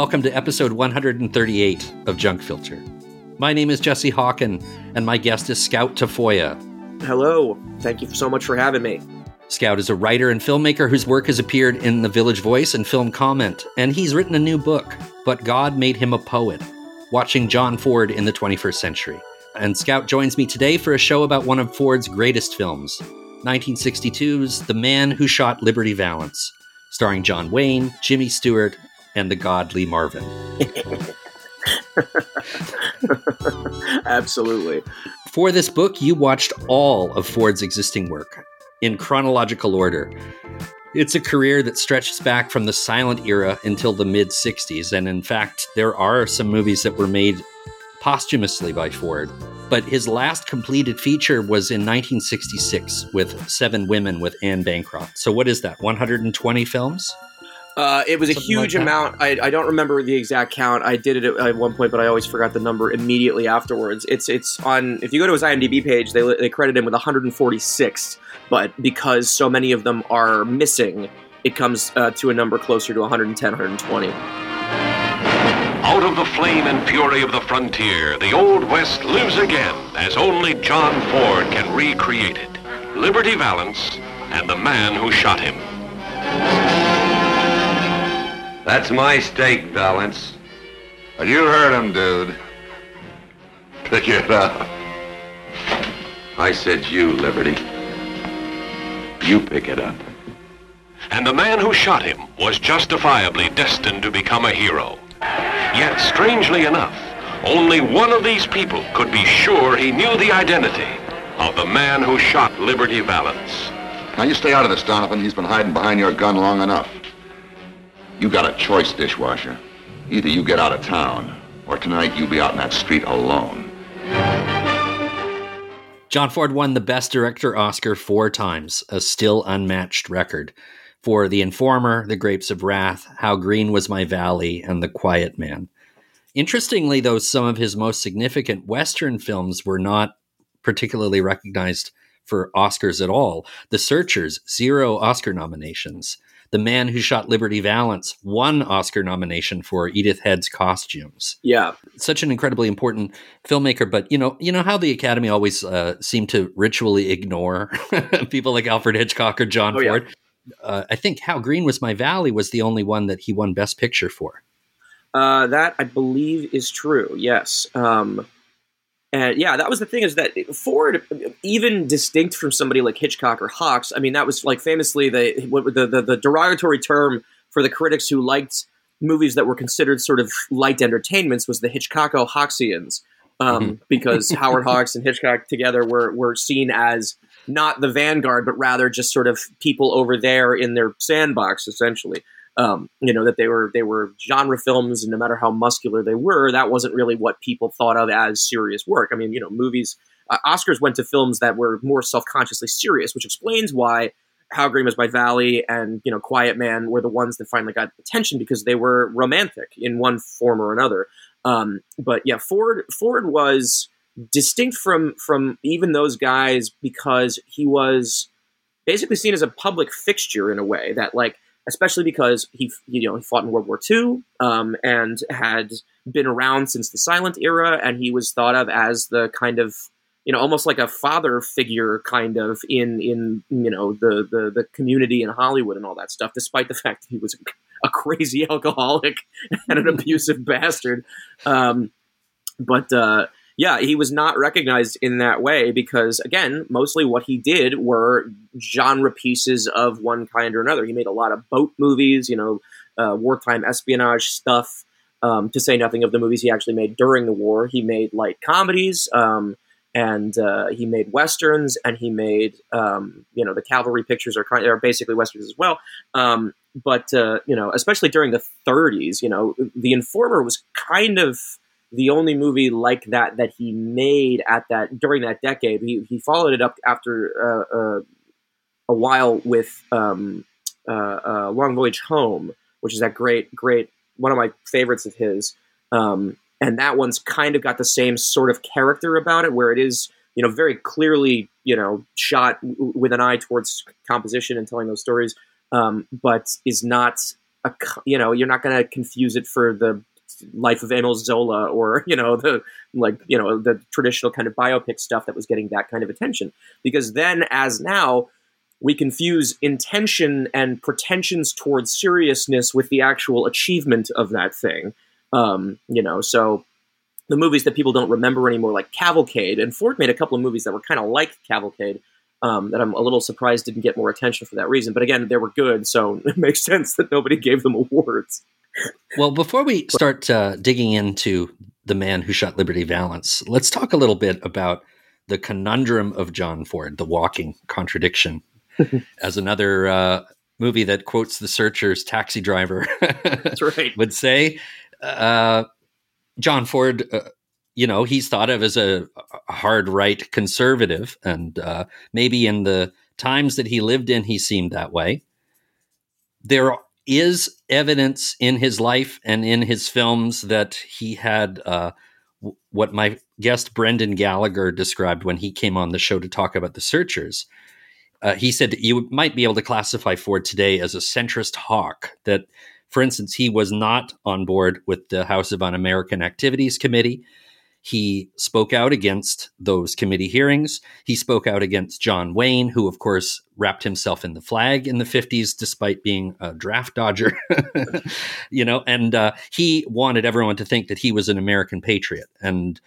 Welcome to episode 138 of Junk Filter. My name is Jesse Hawken, and my guest is Scout Tafoya. Hello. Thank you so much for having me. Scout is a writer and filmmaker whose work has appeared in The Village Voice and Film Comment, and he's written a new book, But God Made Him a Poet Watching John Ford in the 21st Century. And Scout joins me today for a show about one of Ford's greatest films, 1962's The Man Who Shot Liberty Valance, starring John Wayne, Jimmy Stewart, and the godly Marvin. Absolutely. For this book, you watched all of Ford's existing work in chronological order. It's a career that stretches back from the silent era until the mid 60s, and in fact, there are some movies that were made posthumously by Ford. But his last completed feature was in 1966 with Seven Women with Anne Bancroft. So, what is that, 120 films? Uh, it was a huge like amount. I, I, don't remember the exact count. I did it at, at, one point, but I always forgot the number immediately afterwards. It's it's on. If you go to his IMDb page, they they credit him with 146, but because so many of them are missing, it comes uh, to a number closer to 110, 120. Out of the flame and fury of the frontier, the Old West lives again as only John Ford can recreate it. Liberty Valance and the man who shot him. That's my stake, Valance. Well, you heard him, dude. Pick it up. I said you, Liberty. You pick it up. And the man who shot him was justifiably destined to become a hero. Yet, strangely enough, only one of these people could be sure he knew the identity of the man who shot Liberty Valance. Now, you stay out of this, Doniphon. He's been hiding behind your gun long enough. You got a choice, dishwasher. Either you get out of town, or tonight you be out in that street alone. John Ford won the Best Director Oscar four times, a still unmatched record, for The Informer, The Grapes of Wrath, How Green Was My Valley, and The Quiet Man. Interestingly, though, some of his most significant Western films were not particularly recognized for Oscars at all. The Searchers, zero Oscar nominations the man who shot Liberty Valance won Oscar nomination for Edith Head's costumes. Yeah, such an incredibly important filmmaker. But you know, you know how the Academy always uh, seem to ritually ignore people like Alfred Hitchcock or John oh, Ford. Yeah. Uh, I think How Green Was My Valley was the only one that he won Best Picture for. Uh, that I believe is true. Yes. Um, and yeah, that was the thing is that Ford, even distinct from somebody like Hitchcock or Hawks, I mean, that was like famously the the, the, the derogatory term for the critics who liked movies that were considered sort of light entertainments was the Hitchcocko Hawksians, um, mm-hmm. because Howard Hawks and Hitchcock together were were seen as not the vanguard, but rather just sort of people over there in their sandbox, essentially um, you know that they were they were genre films, and no matter how muscular they were, that wasn't really what people thought of as serious work. I mean, you know, movies uh, Oscars went to films that were more self consciously serious, which explains why How Green Was My Valley and you know Quiet Man were the ones that finally got attention because they were romantic in one form or another. Um, but yeah, Ford Ford was distinct from from even those guys because he was basically seen as a public fixture in a way that like especially because he you know he fought in World War II um, and had been around since the silent era, and he was thought of as the kind of you know almost like a father figure kind of in in you know the the, the community in Hollywood and all that stuff, despite the fact that he was a crazy alcoholic and an abusive bastard. Um, but uh, yeah, he was not recognized in that way because, again, mostly what he did were genre pieces of one kind or another. He made a lot of boat movies, you know, uh, wartime espionage stuff. Um, to say nothing of the movies he actually made during the war, he made light comedies, um, and uh, he made westerns, and he made, um, you know, the cavalry pictures are kind of, are basically westerns as well. Um, but uh, you know, especially during the 30s, you know, The Informer was kind of the only movie like that that he made at that during that decade. He, he followed it up after uh, uh, a while with um, uh, uh Long Voyage Home, which is that great, great one of my favorites of his. Um, and that one's kind of got the same sort of character about it, where it is you know very clearly you know shot w- with an eye towards composition and telling those stories, um, but is not a you know you're not going to confuse it for the life of Emile Zola or you know the like you know the traditional kind of biopic stuff that was getting that kind of attention because then as now we confuse intention and pretensions towards seriousness with the actual achievement of that thing um, you know so the movies that people don't remember anymore like Cavalcade and Ford made a couple of movies that were kind of like Cavalcade um, that I'm a little surprised didn't get more attention for that reason. But again, they were good, so it makes sense that nobody gave them awards. Well, before we start uh, digging into the man who shot Liberty Valance, let's talk a little bit about the conundrum of John Ford, the walking contradiction, as another uh, movie that quotes the Searchers' taxi driver. That's right. would say. Uh, John Ford uh, you know, he's thought of as a, a hard right conservative, and uh, maybe in the times that he lived in, he seemed that way. There is evidence in his life and in his films that he had uh, what my guest Brendan Gallagher described when he came on the show to talk about the Searchers. Uh, he said you might be able to classify Ford today as a centrist hawk. That, for instance, he was not on board with the House of Un American Activities Committee. He spoke out against those committee hearings. He spoke out against John Wayne, who, of course, wrapped himself in the flag in the 50s, despite being a draft dodger. you know, and uh, he wanted everyone to think that he was an American patriot. And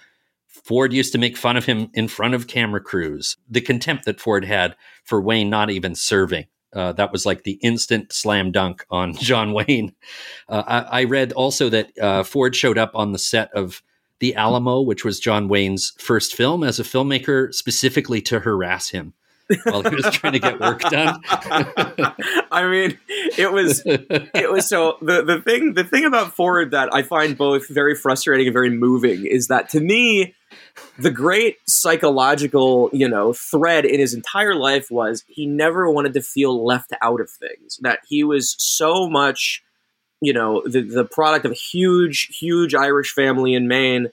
Ford used to make fun of him in front of camera crews. The contempt that Ford had for Wayne not even serving. Uh, that was like the instant slam dunk on John Wayne. Uh, I, I, read also that uh, Ford showed up on the set of the Alamo, which was John Wayne's first film as a filmmaker, specifically to harass him while he was trying to get work done. I mean, it was it was so the the thing the thing about Ford that I find both very frustrating and very moving is that to me the great psychological, you know, thread in his entire life was he never wanted to feel left out of things. That he was so much you know the the product of a huge huge Irish family in Maine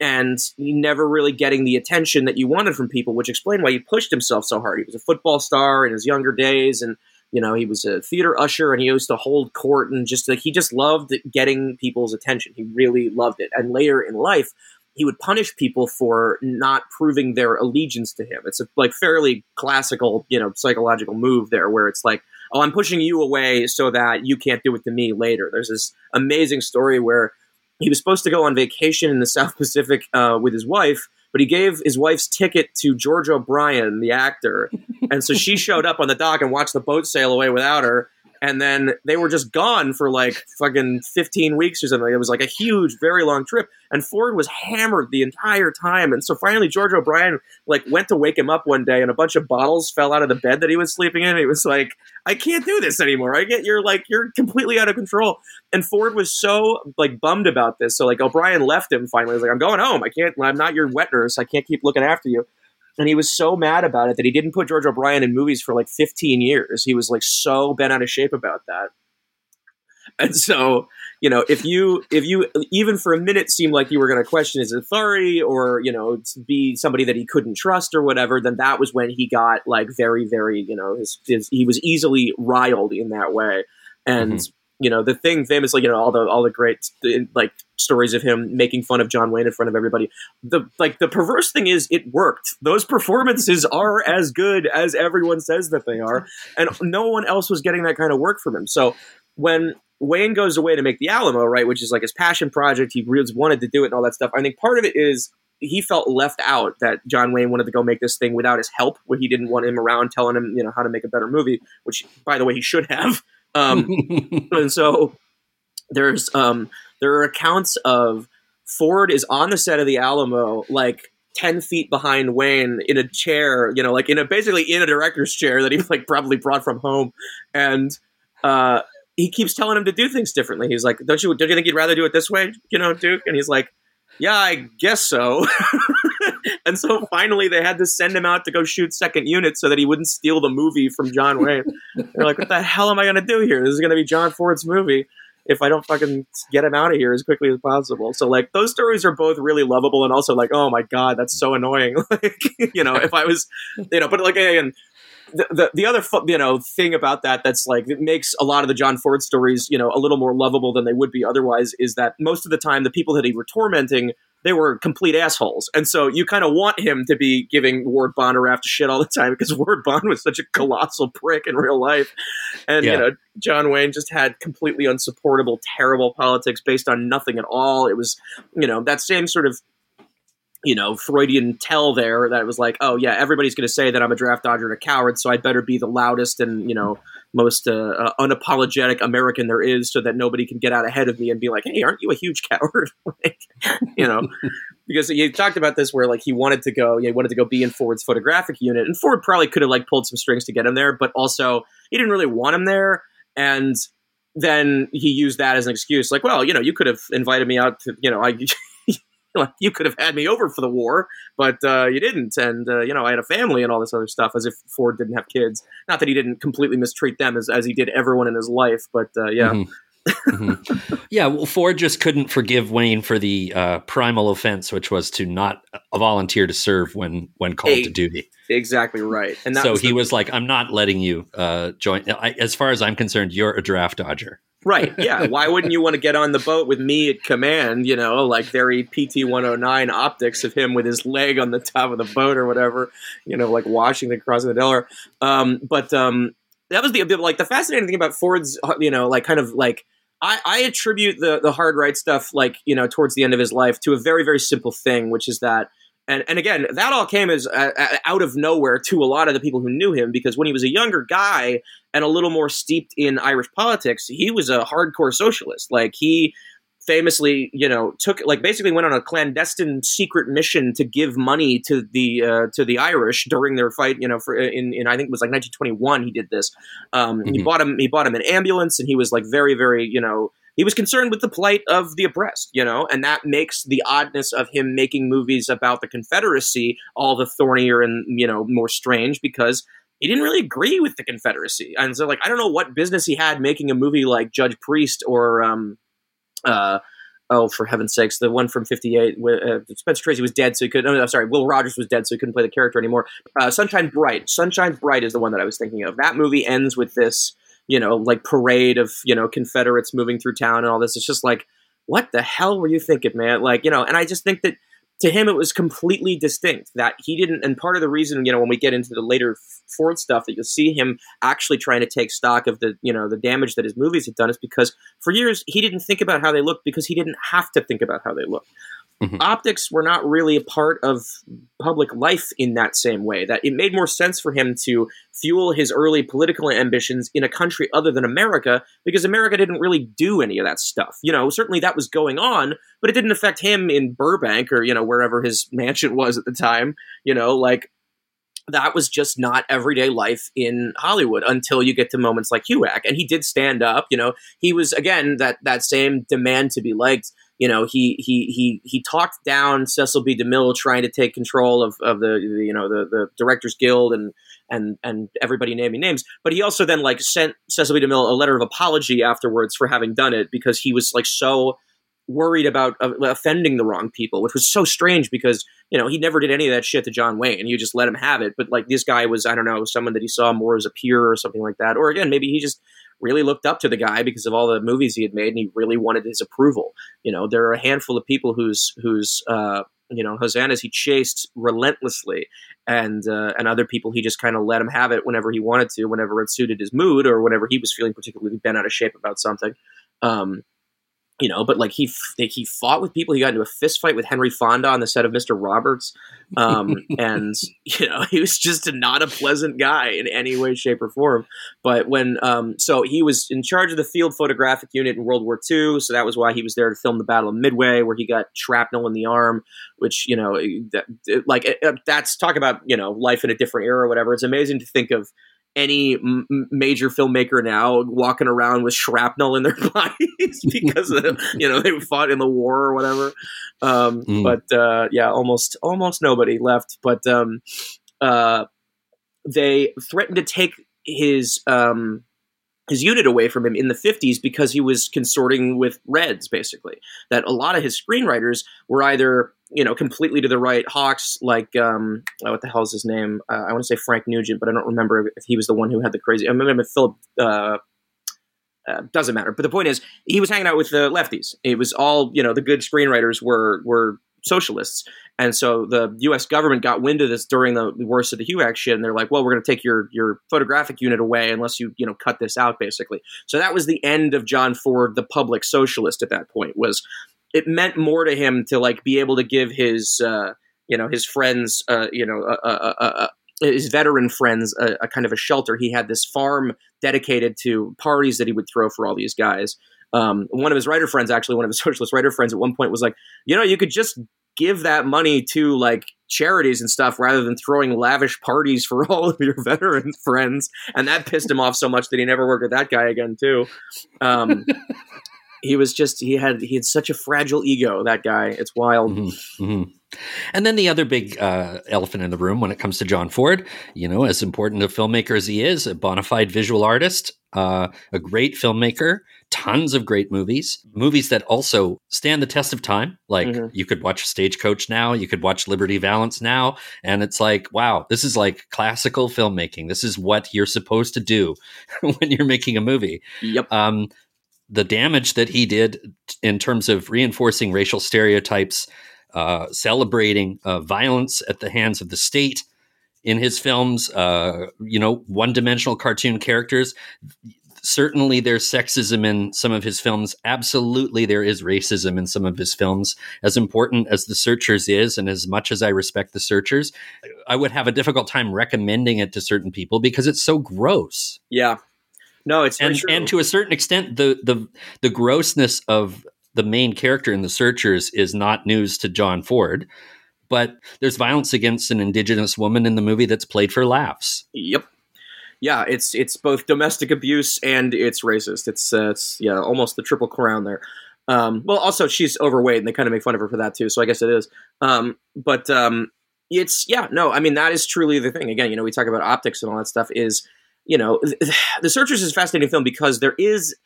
and never really getting the attention that you wanted from people which explained why he pushed himself so hard. He was a football star in his younger days and you know he was a theater usher and he used to hold court and just like he just loved getting people's attention. He really loved it. And later in life he would punish people for not proving their allegiance to him. It's a like fairly classical you know psychological move there where it's like oh, I'm pushing you away so that you can't do it to me later. There's this amazing story where he was supposed to go on vacation in the South Pacific uh, with his wife, but he gave his wife's ticket to George O'Brien, the actor. And so she showed up on the dock and watched the boat sail away without her and then they were just gone for like fucking 15 weeks or something. It was like a huge, very long trip, and Ford was hammered the entire time. And so finally, George O'Brien like went to wake him up one day, and a bunch of bottles fell out of the bed that he was sleeping in. He was like, "I can't do this anymore. I get you're like you're completely out of control." And Ford was so like bummed about this. So like O'Brien left him finally. He was like, "I'm going home. I can't. I'm not your wet nurse. I can't keep looking after you." And he was so mad about it that he didn't put George O'Brien in movies for like 15 years. He was like so bent out of shape about that. And so, you know, if you if you even for a minute seemed like you were going to question his authority or you know be somebody that he couldn't trust or whatever, then that was when he got like very very you know his, his he was easily riled in that way. And mm-hmm you know the thing famously you know all the all the great like stories of him making fun of John Wayne in front of everybody. The like the perverse thing is it worked. Those performances are as good as everyone says that they are and no one else was getting that kind of work from him. So when Wayne goes away to make the Alamo right which is like his passion project he really wanted to do it and all that stuff I think part of it is he felt left out that John Wayne wanted to go make this thing without his help where he didn't want him around telling him you know how to make a better movie which by the way he should have um, and so there's um, there are accounts of Ford is on the set of the Alamo, like 10 feet behind Wayne in a chair, you know, like in a basically in a director's chair that he like probably brought from home. And uh, he keeps telling him to do things differently. He's like, Don't you don't you think you'd rather do it this way, you know, Duke? And he's like, Yeah, I guess so. and so finally they had to send him out to go shoot second unit so that he wouldn't steal the movie from John Wayne. They're like, what the hell am I going to do here? This is going to be John Ford's movie if I don't fucking get him out of here as quickly as possible. So like those stories are both really lovable and also like, oh my god, that's so annoying. like you know, if I was, you know, but like again, the, the, the other you know thing about that that's like it makes a lot of the John Ford stories you know a little more lovable than they would be otherwise is that most of the time the people that he were tormenting they were complete assholes. And so you kind of want him to be giving Ward Bond a raft of shit all the time because Ward Bond was such a colossal prick in real life. And Yeah. you know John Wayne just had completely unsupportable terrible politics based on nothing at all. It was you know that same sort of you know Freudian tell there that it was like, oh yeah, everybody's going to say that I'm a draft dodger and a coward, so I better be the loudest and you know most uh, uh, unapologetic American there is, so that nobody can get out ahead of me and be like, hey, aren't you a huge coward? like, you know, because he talked about this where like he wanted to go, he wanted to go be in Ford's photographic unit, and Ford probably could have like pulled some strings to get him there, but also he didn't really want him there, and then he used that as an excuse, like, well, you know, you could have invited me out to, you know, I. You could have had me over for the war, but uh, you didn't, and uh, you know I had a family and all this other stuff. As if Ford didn't have kids. Not that he didn't completely mistreat them as, as he did everyone in his life, but uh, yeah, Mhm. Mhm. Yeah, well, Ford just couldn't forgive Wayne for the uh, primal offense, which was to not volunteer to serve when when called Hey, to duty. exactly right. And So was he the- was like, "I'm not letting you uh, join." I, as far as I'm concerned, you're a draft dodger. Right. Yeah. Why wouldn't you want to get on the boat with me at command? You know, like very PT 109 optics of him with his leg on the top of the boat or whatever, you know, like Washington crossing the Delaware. Um, but um, that was the, like the fascinating thing about Ford's, uh, you know, like kind of like I, I attribute the, the hard right stuff, like, you know, towards the end of his life to a very, very simple thing, which is that. And, and again, that all came as uh, uh, out of nowhere to a lot of the people who knew him because when he was a younger guy, and a little more steeped in Irish politics, he was a hardcore socialist. Like he famously, you know, took like basically went on a clandestine secret mission to give money to the uh, to the Irish during their fight. You know, for in, in I think it was like 1921 he did this. Um, He Mhm. bought him he bought him an ambulance, and he was like very very you know. He was concerned with the plight of the oppressed, you know, and that makes the oddness of him making movies about the Confederacy all the thornier and you know more strange because he didn't really agree with the Confederacy, and so like I don't know what business he had making a movie like Judge Priest or um, uh, oh for heaven's sakes, the one from '58. Uh, Spencer Tracy was dead, so he could. No, no, sorry, Will Rogers was dead, so he couldn't play the character anymore. Uh, Sunshine Bright, Sunshine Bright is the one that I was thinking of. That movie ends with this, you know, like parade of you know Confederates moving through town and all this. It's just like, what the hell were you thinking, man? Like, you know, and I just think that to him it was completely distinct that he didn't and part of the reason you know when we get into the later ford stuff that you'll see him actually trying to take stock of the you know the damage that his movies had done is because for years he didn't think about how they looked because he didn't have to think about how they looked Mhm. optics were not really a part of public life in that same way that it made more sense for him to fuel his early political ambitions in a country other than america because america didn't really do any of that stuff you know certainly that was going on but it didn't affect him in Burbank or you know wherever his mansion was at the time. You know, like that was just not everyday life in Hollywood until you get to moments like HUAC. And he did stand up. You know, he was again that that same demand to be liked. You know, he he he he talked down Cecil B. DeMille trying to take control of, of the, the you know the the Directors Guild and and and everybody naming names. But he also then like sent Cecil B. DeMille a letter of apology afterwards for having done it because he was like so worried about uh, offending the wrong people, which was so strange because you know he never did any of that shit to John Wayne. You just let him have it. But like this guy was, I don't know, someone that he saw more as a peer or something like that. Or again, maybe he just really looked up to the guy because of all the movies he had made, and he really wanted his approval. You know, there are a handful of people whose whose uh, you know hosannas he chased relentlessly, and uh, and other people he just kind of let him have it whenever he wanted to, whenever it suited his mood, or whenever he was feeling particularly bent out of shape about something. Um, you know, but like he f- he fought with people. He got into a fist fight with Henry Fonda on the set of Mister Roberts, um, and you know he was just a, not a pleasant guy in any way, shape, or form. But when um, so he was in charge of the field photographic unit in World War II, so that was why he was there to film the Battle of Midway, where he got shrapnel in the arm, which you know, that, like that's talk about you know life in a different era or whatever. It's amazing to think of any m- major filmmaker now walking around with shrapnel in their bodies because of, you know they fought in the war or whatever. Um, Mm. But uh, yeah, almost almost nobody left. But um, uh, they threatened to take his um, his unit away from him in the 50s because he was consorting with Reds, basically. That a lot of his screenwriters were either you know, completely to the right. Hawks, like um, oh, what the hell is his name? Uh, I want to say Frank Nugent, but I don't remember if he was the one who had the crazy. I remember Philip. Uh, uh, doesn't matter. But the point is, he was hanging out with the lefties. It was all you know. The good screenwriters were were socialists, and so the U.S. government got wind of this during the, worst of the HUAC shit, and they're like, "Well, we're going to take your your photographic unit away unless you you know cut this out." Basically, so that was the end of John Ford, the public socialist. At that point, was it meant more to him to like be able to give his uh, you know his friends uh, you know a, his veteran friends a, a, kind of a shelter. He had this farm dedicated to parties that he would throw for all these guys. Um, one of his writer friends, actually, one of his socialist writer friends, at one point was like, you know, you could just give that money to like charities and stuff rather than throwing lavish parties for all of your veteran friends. And that pissed him off so much that he never worked with that guy again, too. Um, he was just he had he had such a fragile ego. That guy, it's wild. Mm-hmm, mm-hmm. And then the other big uh, elephant in the room when it comes to John Ford, you know, as important a filmmaker as he is, a bona fide visual artist, uh, a great filmmaker, tons of great movies, movies that also stand the test of time. Like mm-hmm. you could watch Stagecoach now, you could watch Liberty Valance now, and it's like, wow, this is like classical filmmaking. This is what you're supposed to do when you're making a movie. Yep. Um, the damage that he did in terms of reinforcing racial stereotypes, uh, celebrating uh, violence at the hands of the state in his films, uh, you know, one dimensional cartoon characters. Certainly, there's sexism in some of his films. Absolutely, there is racism in some of his films. As important as The Searchers is, and as much as I respect The Searchers, I would have a difficult time recommending it to certain people because it's so gross. Yeah, no, it's and and to a certain extent, the the the grossness of the main character in the Searchers is not news to John Ford, but there's violence against an indigenous woman in the movie that's played for laughs. Yep. Yeah, it's it's both domestic abuse and it's racist. It's uh, it's yeah, almost the triple crown there. Um, well, also she's overweight, and they kind of make fun of her for that too. So I guess it is. Um, but um, it's yeah, no, I mean that is truly the thing. Again, you know, we talk about optics and all that stuff. Is you know, The Searchers is a fascinating film because there is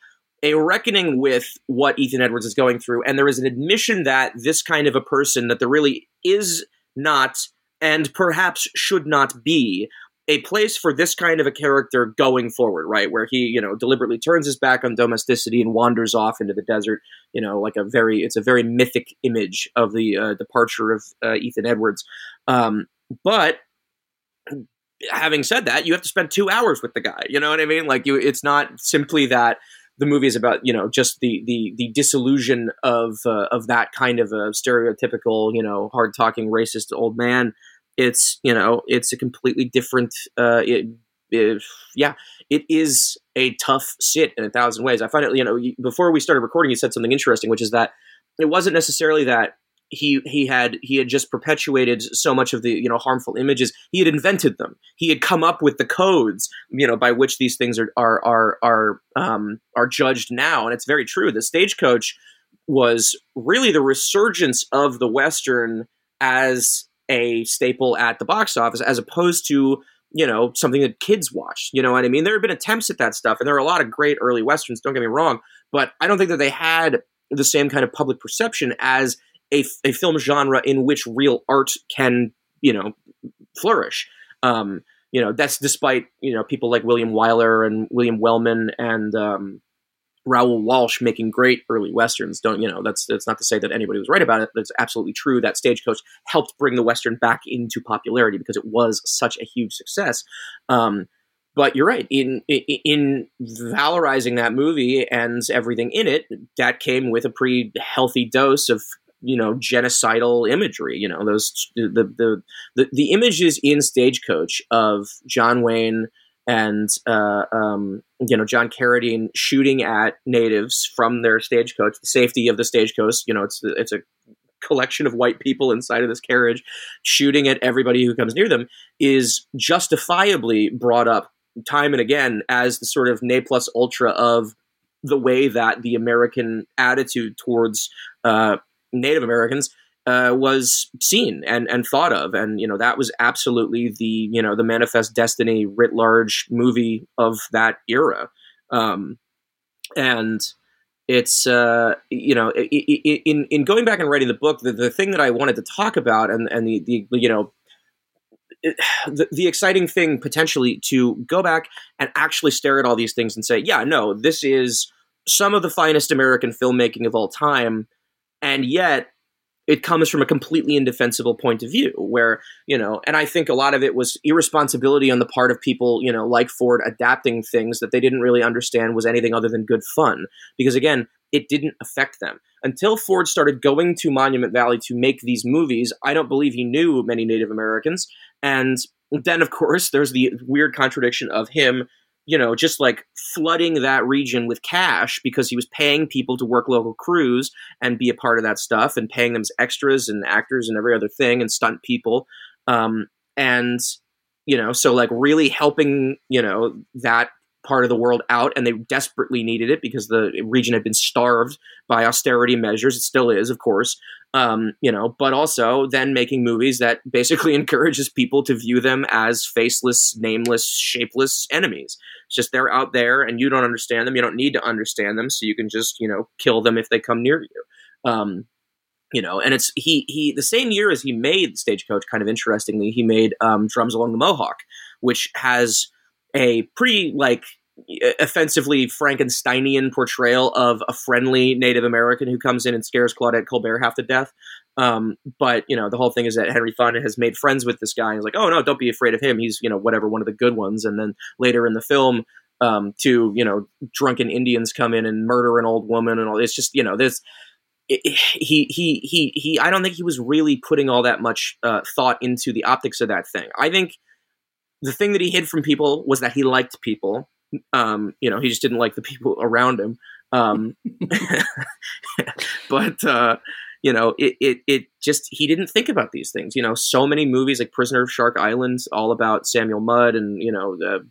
a reckoning with what Ethan Edwards is going through, and there is an admission that this kind of a person that there really is not and perhaps should not be a place for this kind of a character going forward, right? Where he, you know, deliberately turns his back on domesticity and wanders off into the desert, you know, like a very, it's a very mythic image of the uh, departure of uh, Ethan Edwards. Um, but having said that, you have to spend two hours with the guy. You know what I mean? Like you, it's not simply that the movie is about you know just the the the disillusion of uh, of that kind of a stereotypical you know hard talking racist old man. It's you know it's a completely different. Uh, it, yeah, it is a tough sit in a thousand ways. I find it you know before we started recording, you said something interesting, which is that it wasn't necessarily that he he had he had just perpetuated so much of the you know harmful images. He had invented them. He had come up with the codes you know by which these things are are are are um, are judged now. And it's very true. The stagecoach was really the resurgence of the western as a staple at the box office as opposed to you know something that kids watch you know what i mean? There have been attempts at that stuff and there are a lot of great early westerns don't get me wrong but i don't think that they had the same kind of public perception as a, a film genre in which real art can you know flourish. Um, you know that's despite you know people like William Wyler and William Wellman and um, Raoul Walsh making great early westerns. Don't you know? That's that's not to say that anybody was right about it. But it's absolutely true that Stagecoach helped bring the western back into popularity because it was such a huge success. Um, but you're right in, in, in valorizing that movie and everything in it. That came with a pretty healthy dose of you know genocidal imagery you know those the the the, the images in stagecoach of john wayne and uh, um, you know john carradine shooting at natives from their stagecoach the safety of the stagecoach you know it's it's a collection of white people inside of this carriage shooting at everybody who comes near them is justifiably brought up time and again as the sort of ne plus ultra of the way that the American attitude towards uh, Native Americans uh, was seen and and thought of, and you know that was absolutely the you know the manifest destiny writ large movie of that era, um, and it's uh, you know in in going back and writing the book, the, the thing that I wanted to talk about and and the, the you know the, the exciting thing potentially to go back and actually stare at all these things and say, yeah, no, this is some of the finest American filmmaking of all time, and yet it comes from a completely indefensible point of view where you know and i think a lot of it was irresponsibility on the part of people you know like ford adapting things that they didn't really understand was anything other than good fun. Because again it didn't affect them. Until ford started going to monument valley to make these movies i don't believe he knew many native americans. And then of course there's the weird contradiction of him you know, just like flooding that region with cash because he was paying people to work local crews and be a part of that stuff and paying them as extras and actors and every other thing and stunt people. Um, and, you know, so like really helping, you know, that part of the world out and they desperately needed it because the region had been starved by austerity measures. It still is, of course um, you know, but also then making movies that basically encourages people to view them as faceless, nameless, shapeless enemies. It's just they're out there and you don't understand them. You don't need to understand them, so you can just you know kill them if they come near you. Um, you know, and it's he he the same year as he made Stagecoach. Kind of interestingly, he made um, Drums Along the Mohawk, which has a pretty like offensively Frankensteinian portrayal of a friendly Native American who comes in and scares Claudette Colbert half to death. Um, but you know, the whole thing is that Henry Fonda has made friends with this guy. He's like, "Oh no, don't be afraid of him. He's you know whatever, one of the good ones." And then later in the film, um, two you know drunken Indians come in and murder an old woman, and all. It's just you know this. he he he he. I don't think he was really putting all that much uh, thought into the optics of that thing. I think the thing that he hid from people was that he liked people um, you know, he just didn't like the people around him. Um, but uh, you know, it, it it just he didn't think about these things. You know, so many movies like Prisoner of Shark Island, all about Samuel Mudd, and you know the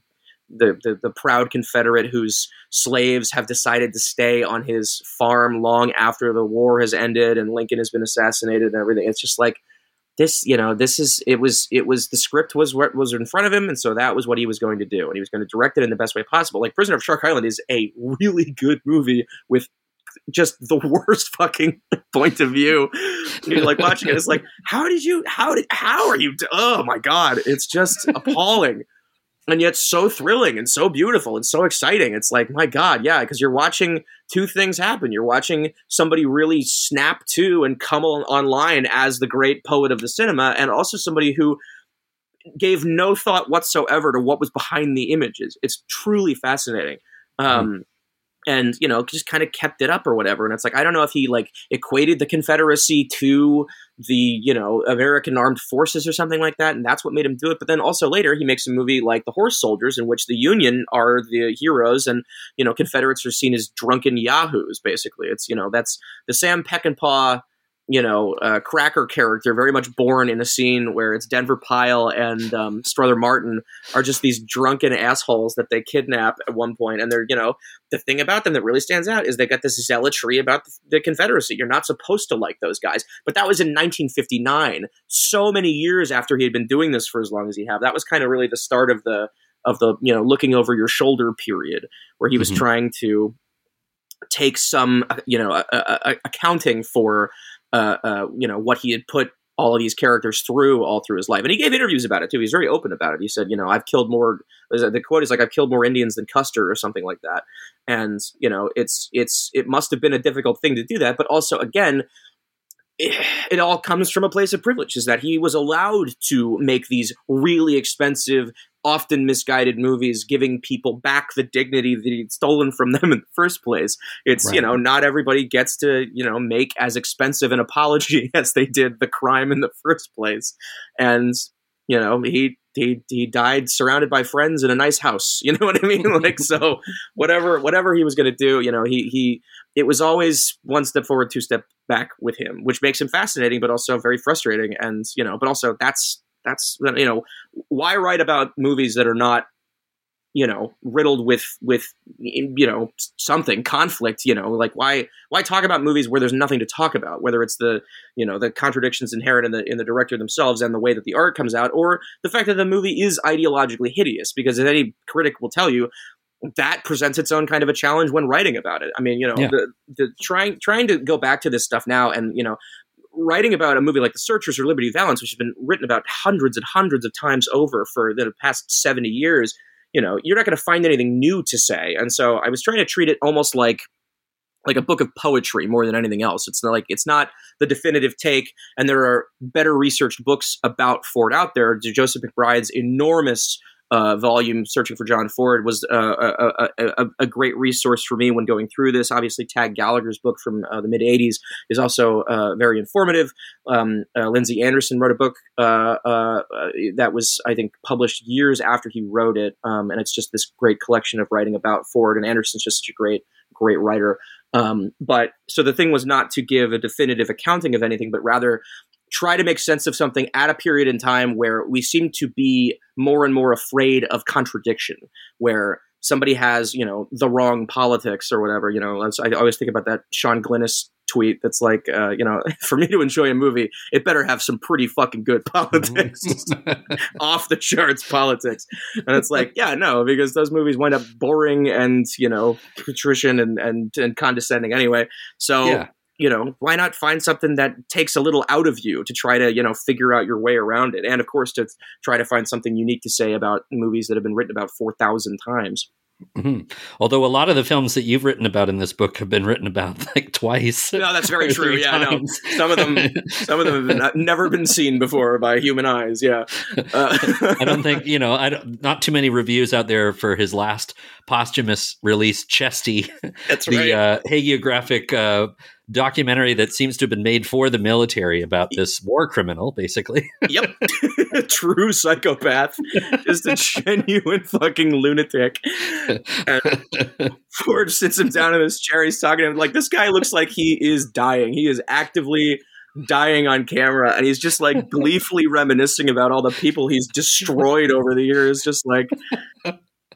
the, the, the proud Confederate whose slaves have decided to stay on his farm long after the war has ended and Lincoln has been assassinated and everything. It's just like this you know this is it was it was the script was what was in front of him and so that was what he was going to do and he was going to direct it in the best way possible. Like prisoner of shark island is a really good movie with just the worst fucking point of view. You're like watching it it's like how did you how did how are you oh my god it's just appalling and yet so thrilling and so beautiful and so exciting. It's like, my God, yeah, because you're watching two things happen. You're watching somebody really snap to and come on- online as the great poet of the cinema, and also somebody who gave no thought whatsoever to what was behind the images. It's truly fascinating. Um, and you know just kind of kept it up or whatever and it's like i don't know if he like equated the confederacy to the you know american armed forces or something like that and that's what made him do it but then also later he makes a movie like the horse soldiers in which the union are the heroes and you know confederates are seen as drunken yahoos basically. It's you know that's the sam peckinpah you know, uh, Cracker character, very much born in a scene where it's Denver Pyle and um, Strother Martin are just these drunken assholes that they kidnap at one point, and they're, you know, the thing about them that really stands out is they got this zealotry about the Confederacy. You're not supposed to like those guys, but that was in 1959, so many years after he had been doing this for as long as he had. That was kind of really the start of the of the you know looking over your shoulder period, where he was mm-hmm. trying to take some you know a, a, a accounting for uh, uh, you know what he had put all of these characters through all through his life, and he gave interviews about it too. He's very open about it. He said, you know, I've killed more. The quote is like, "I've killed more Indians than Custer" or something like that. And you know, it's it's it must have been a difficult thing to do that, but also again, it, all comes from a place of privilege is that he was allowed to make these really expensive often misguided movies giving people back the dignity that he'd stolen from them in the first place. It's right. you know not everybody gets to you know make as expensive an apology as they did the crime in the first place. And you know he he he died surrounded by friends in a nice house. You know what i mean? Like so whatever whatever he was going to do you know he he it was always one step forward two step back with him which makes him fascinating but also very frustrating. And you know but also that's that's you know why write about movies that are not you know riddled with with you know something conflict you know like why why talk about movies where there's nothing to talk about whether it's the you know the contradictions inherent in the in the director themselves and the way that the art comes out or the fact that the movie is ideologically hideous because as any critic will tell you that presents its own kind of a challenge when writing about it. I mean, you know, Yeah. the, the trying trying to go back to this stuff now and you know writing about a movie like The Searchers or Liberty Valance, which has been written about hundreds and hundreds of times over for the past seventy years. You know, you're not going to find anything new to say, and so I was trying to treat it almost like like a book of poetry more than anything else. It's not like it's not the definitive take, and there are better researched books about Ford out there. Joseph McBride's enormous uh, volume, "Searching for John Ford," was uh, a, a, a, a great resource for me when going through this. Obviously, Tag Gallagher's book from uh, the mid '80s is also uh, very informative. Um, uh, Lindsay Anderson wrote a book uh, that was, I think, published years after he wrote it, um, and it's just this great collection of writing about Ford. And Anderson's just such a great, great writer. Um, but so the thing was not to give a definitive accounting of anything, but rather try to make sense of something at a period in time where we seem to be more and more afraid of contradiction, where somebody has, you know, the wrong politics or whatever. You know, I always think about that Sean Glynis tweet that's like, uh, you know, for me to enjoy a movie, it better have some pretty fucking good politics, off the charts politics. And it's like, yeah, no, because those movies wind up boring and, you know, patrician and, and, and condescending anyway. So, yeah. You know, why not find something that takes a little out of you to try to, you know, figure out your way around it? And of course, to try to find something unique to say about movies that have been written about 4,000 times. Mhm. Although a lot of the films that you've written about in this book have been written about like twice. No, that's very true. Yeah, no. Some of them, some of them have uh, never been seen before by human eyes. Yeah. Uh, I don't think you know. I don't, not too many reviews out there for his last posthumous release, Chesty, that's the right. uh, hagiographic uh, documentary that seems to have been made for the military about this war criminal, basically. yep. True psychopath. Just a genuine fucking lunatic. And Ford sits him down in his chair. He's talking to him like this guy looks like he is dying. He is actively dying on camera and he's just like gleefully reminiscing about all the people he's destroyed over the years just like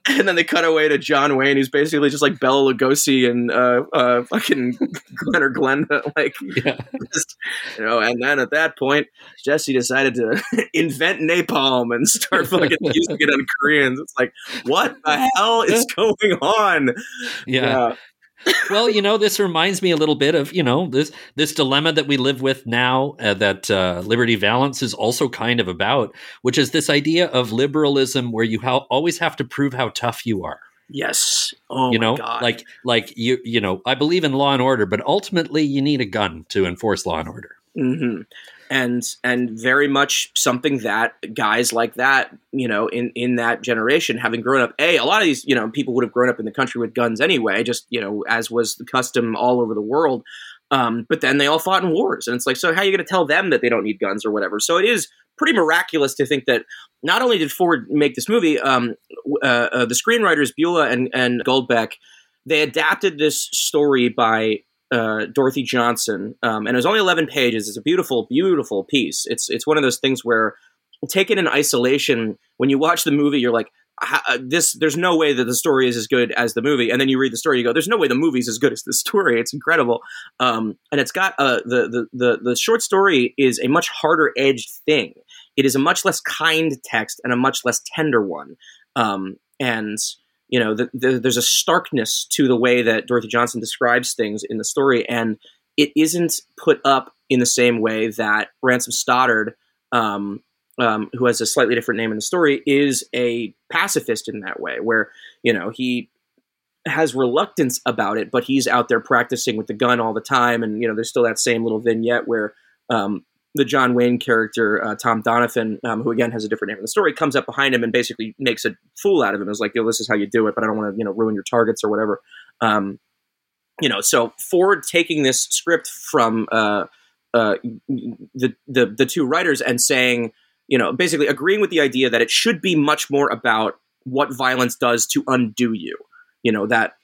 and then they cut away to John Wayne, who's basically just like Bela Lugosi and uh, uh, fucking Glen or Glenda. Like, yeah. just, you know, and then at that point, Chesty decided to invent napalm and start fucking using it on Koreans. It's like, what the hell is going on? yeah. Well, you know, this reminds me a little bit of you know this this dilemma that we live with now uh, that uh, Liberty Valance is also kind of about, which is this idea of liberalism where you ha- always have to prove how tough you are. Yes. Oh, you my know, God. like like you you know, I believe in law and order, but ultimately you need a gun to enforce law and order. hmm And and very much something that guys like that, you know, in in that generation, having grown up, a a lot of these, you know, people would have grown up in the country with guns anyway, just you know, as was the custom all over the world. Um, but then they all fought in wars, and it's like, so how are you going to tell them that they don't need guns or whatever? So it is pretty miraculous to think that not only did Ford make this movie, um, uh, uh, the screenwriters Bellah and and Goldbeck, they adapted this story by uh, Dorothy Johnson, um, and it was only eleven pages. It's a beautiful, beautiful piece. It's it's one of those things where, taken in isolation, when you watch the movie, you're like, uh, this. There's no way that the story is as good as the movie, and then you read the story, you go, there's no way the movie's as good as the story. It's incredible, um, and it's got uh, the, the the the short story is a much harder edged thing. It is a much less kind text and a much less tender one, um, and you know, the, the, there's a starkness to the way that Dorothy Johnson describes things in the story, and it isn't put up in the same way that Ransom Stoddard, um, um, who has a slightly different name in the story, is a pacifist in that way, where you know he has reluctance about it, but he's out there practicing with the gun all the time, and you know, there's still that same little vignette where. Um, the John Wayne character, uh, Tom Doniphon, um, who again has a different name in the story, comes up behind him and basically makes a fool out of him. It's like, yo, this is how you do it, but I don't want to, you know, ruin your targets or whatever. Um, you know, so Ford taking this script from uh, uh, the, the the two writers and saying, you know, basically agreeing with the idea that it should be much more about what violence does to undo you. You know that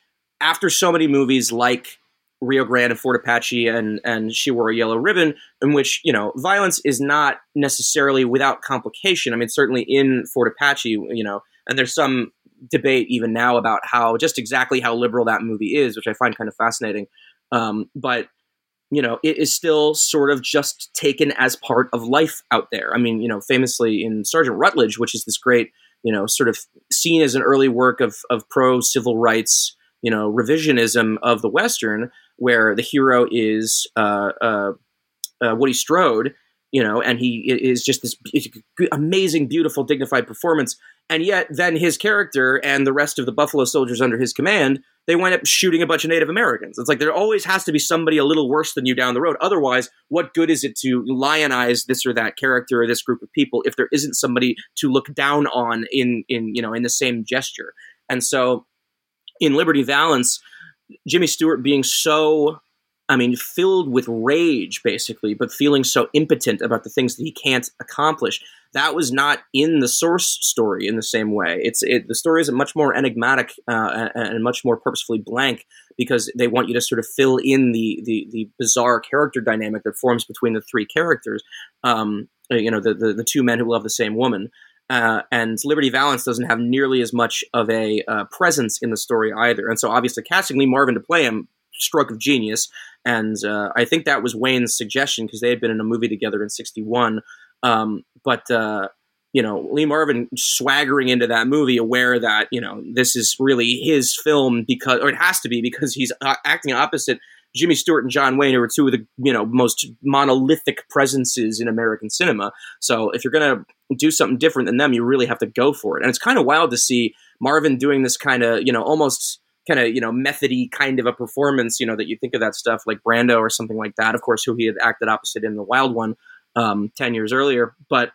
after so many movies like Rio Grande and Fort Apache and and She Wore a Yellow Ribbon, in which you know violence is not necessarily without complication. I mean, certainly in Fort Apache, you know, and there's some debate even now about how just exactly how liberal that movie is, which I find kind of fascinating. Um, but you know, it is still sort of just taken as part of life out there. I mean, you know, famously in Sergeant Rutledge, which is this great you know, sort of seen as an early work of of pro civil rights, you know, revisionism of the Western, where the hero is uh, uh, uh, Woody Strode, you know, and he is just this amazing, beautiful, dignified performance. And yet, then his character and the rest of the Buffalo soldiers under his command, they wind up shooting a bunch of Native Americans. It's like there always has to be somebody a little worse than you down the road. Otherwise, what good is it to lionize this or that character or this group of people if there isn't somebody to look down on in in you know in the same gesture? And so, in Liberty Valance, Jimmy Stewart being so I mean, filled with rage, basically, but feeling so impotent about the things that he can't accomplish. That was not in the source story in the same way. It's it, the story is much more enigmatic uh, and much more purposefully blank because they want you to sort of fill in the the, the bizarre character dynamic that forms between the three characters. Um, you know, the, the, the two men who love the same woman. Uh, and Liberty Valance doesn't have nearly as much of a uh, presence in the story either. And so, obviously, casting Lee Marvin to play him, stroke of genius. And uh, I think that was Wayne's suggestion because they had been in a movie together in '61. Um, but uh, you know, Lee Marvin swaggering into that movie, aware that you know this is really his film because, or it has to be because he's uh, acting opposite Jimmy Stewart and John Wayne, who are two of the you know most monolithic presences in American cinema. So if you're gonna do something different than them, you really have to go for it. And it's kind of wild to see Marvin doing this kind of you know almost kind of you know methody kind of a performance you know that you think of that stuff like brando or something like that of course who he had acted opposite in the wild one um, 10 years earlier but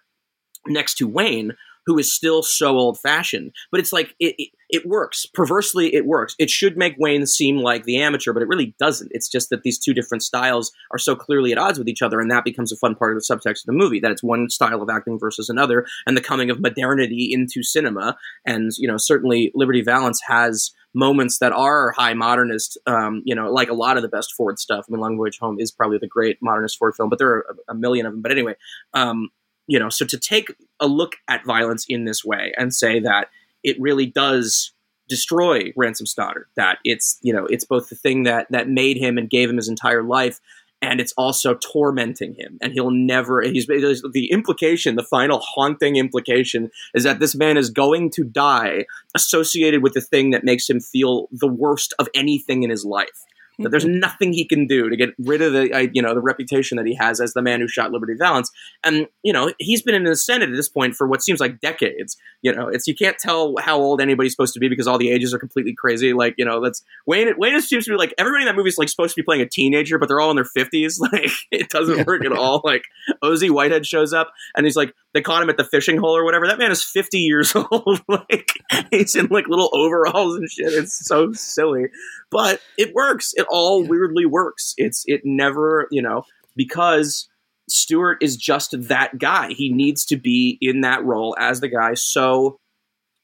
next to wayne who is still so old fashioned but it's like it, it, it works. Perversely it works. It should make wayne seem like the amateur but it really doesn't. It's just that these two different styles are so clearly at odds with each other and that becomes a fun part of the subtext of the movie that it's one style of acting versus another and the coming of modernity into cinema. And you know certainly liberty valance has moments that are high modernist, um, you know, like a lot of the best Ford stuff. I mean, Long Voyage Home is probably the great modernist Ford film, but there are a, a million of them. But anyway, um, you know, so to take a look at violence in this way and say that it really does destroy Ransom Stoddard, that it's, you know, it's both the thing that that made him and gave him his entire life, and it's also tormenting him and he'll never he's the implication the final haunting implication is that this man is going to die associated with the thing that makes him feel the worst of anything in his life that there's mm-hmm. nothing he can do to get rid of the you know the reputation that he has as the man who shot Liberty Valance. And you know he's been in the Senate at this point for what seems like decades. You know, it's you can't tell how old anybody's supposed to be because all the ages are completely crazy. Like you know, that's Wayne. Wayne seems to be like everybody in that movie is like supposed to be playing a teenager, but they're all in their fifties. Like it doesn't work at all. Like O.Z. Whitehead shows up and he's like they caught him at the fishing hole or whatever. That man is 50 years old. like he's in like little overalls and shit. It's so silly, but it works. It all weirdly works. It's it never you know because Stewart is just that guy. He needs to be in that role as the guy so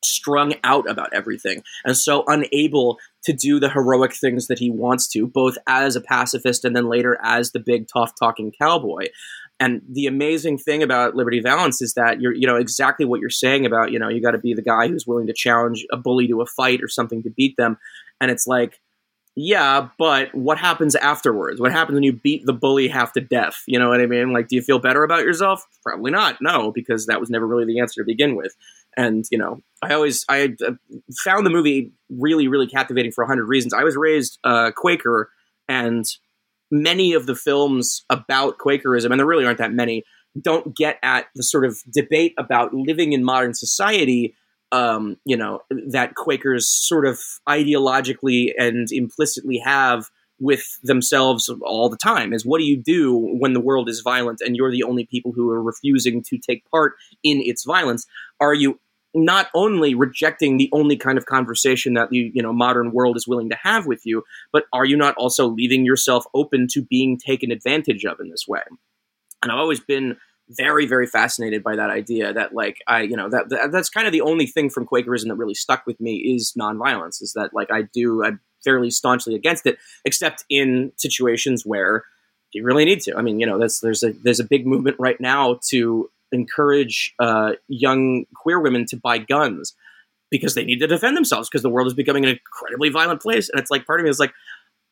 strung out about everything and so unable to do the heroic things that he wants to, both as a pacifist and then later as the big tough talking cowboy. And the amazing thing about Liberty Valance is that you're, you know, exactly what you're saying about, you know, you got to be the guy who's willing to challenge a bully to a fight or something to beat them. And it's like, yeah, but what happens afterwards? What happens when you beat the bully half to death? You know what I mean? Like, do you feel better about yourself? Probably not. No, because that was never really the answer to begin with. And you know, I always I uh, found the movie really, really captivating for a hundred reasons. I was raised uh, Quaker, and many of the films about Quakerism, and there really aren't that many, don't get at the sort of debate about living in modern society um, you know, that Quakers sort of ideologically and implicitly have with themselves all the time is what do you do when the world is violent and you're the only people who are refusing to take part in its violence? Are you not only rejecting the only kind of conversation that the you know modern world is willing to have with you but are you not also leaving yourself open to being taken advantage of in this way? And i've always been very very fascinated by that idea that like i you know that, that, that's kind of the only thing from quakerism that really stuck with me is nonviolence is that like i do i'm fairly staunchly against it except in situations where you really need to. I mean you know there's there's a there's a big movement right now to encourage uh, young queer women to buy guns because they need to defend themselves because the world is becoming an incredibly violent place. And it's like part of me is like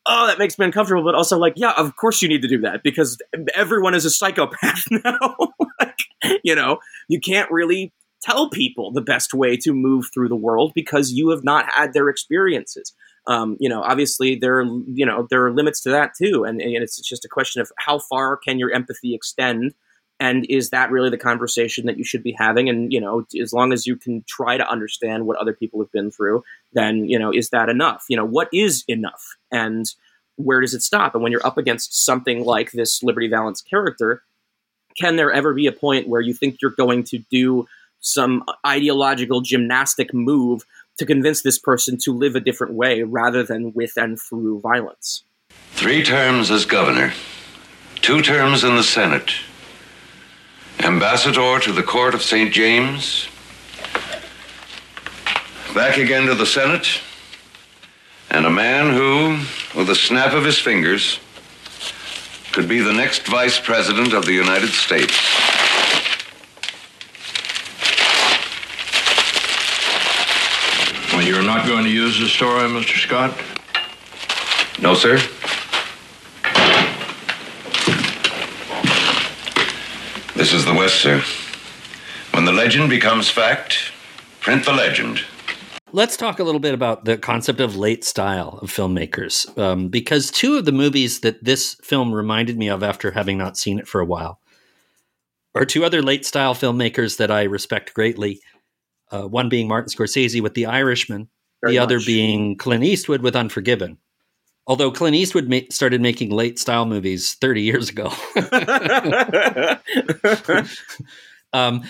oh, that makes me uncomfortable, but also like, yeah, of course you need to do that because everyone is a psychopath now. like, you know, you can't really tell people the best way to move through the world because you have not had their experiences. Um, you know, obviously there are you know there are limits to that too, and, and it's just a question of how far can your empathy extend, and is that really the conversation that you should be having? And you know, as long as you can try to understand what other people have been through, then you know, is that enough? You know, what is enough, and where does it stop? And when you're up against something like this Liberty Valance character, can there ever be a point where you think you're going to do some ideological gymnastic move to convince this person to live a different way rather than with and through violence? Three terms as governor, two terms in the Senate, ambassador to the court of St. James, back again to the Senate, and a man who, with a snap of his fingers, could be the next vice president of the United States. Well, you're not going to use the story, Mr. Scott? No, sir. This is the West, sir. When the legend becomes fact, print the legend. Let's talk a little bit about the concept of late style of filmmakers, um, because two of the movies that this film reminded me of after having not seen it for a while are two other late style filmmakers that I respect greatly. Uh, one being Martin Scorsese with The Irishman, Very the other being Clint Eastwood with Unforgiven. Although Clint Eastwood ma- started making late style movies 30 years ago. um,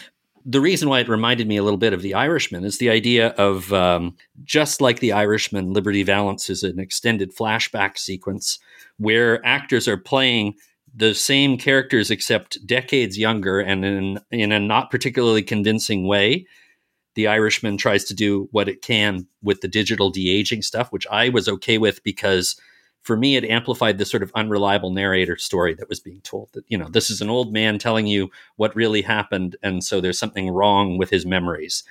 the reason why it reminded me a little bit of The Irishman is the idea of um, just like The Irishman, Liberty Valance is an extended flashback sequence where actors are playing the same characters except decades younger and in, in a not particularly convincing way. The Irishman tries to do what it can with the digital de aging stuff, which I was okay with because for me it amplified the sort of unreliable narrator story that was being told that you know this is an old man telling you what really happened and so there's something wrong with his memories.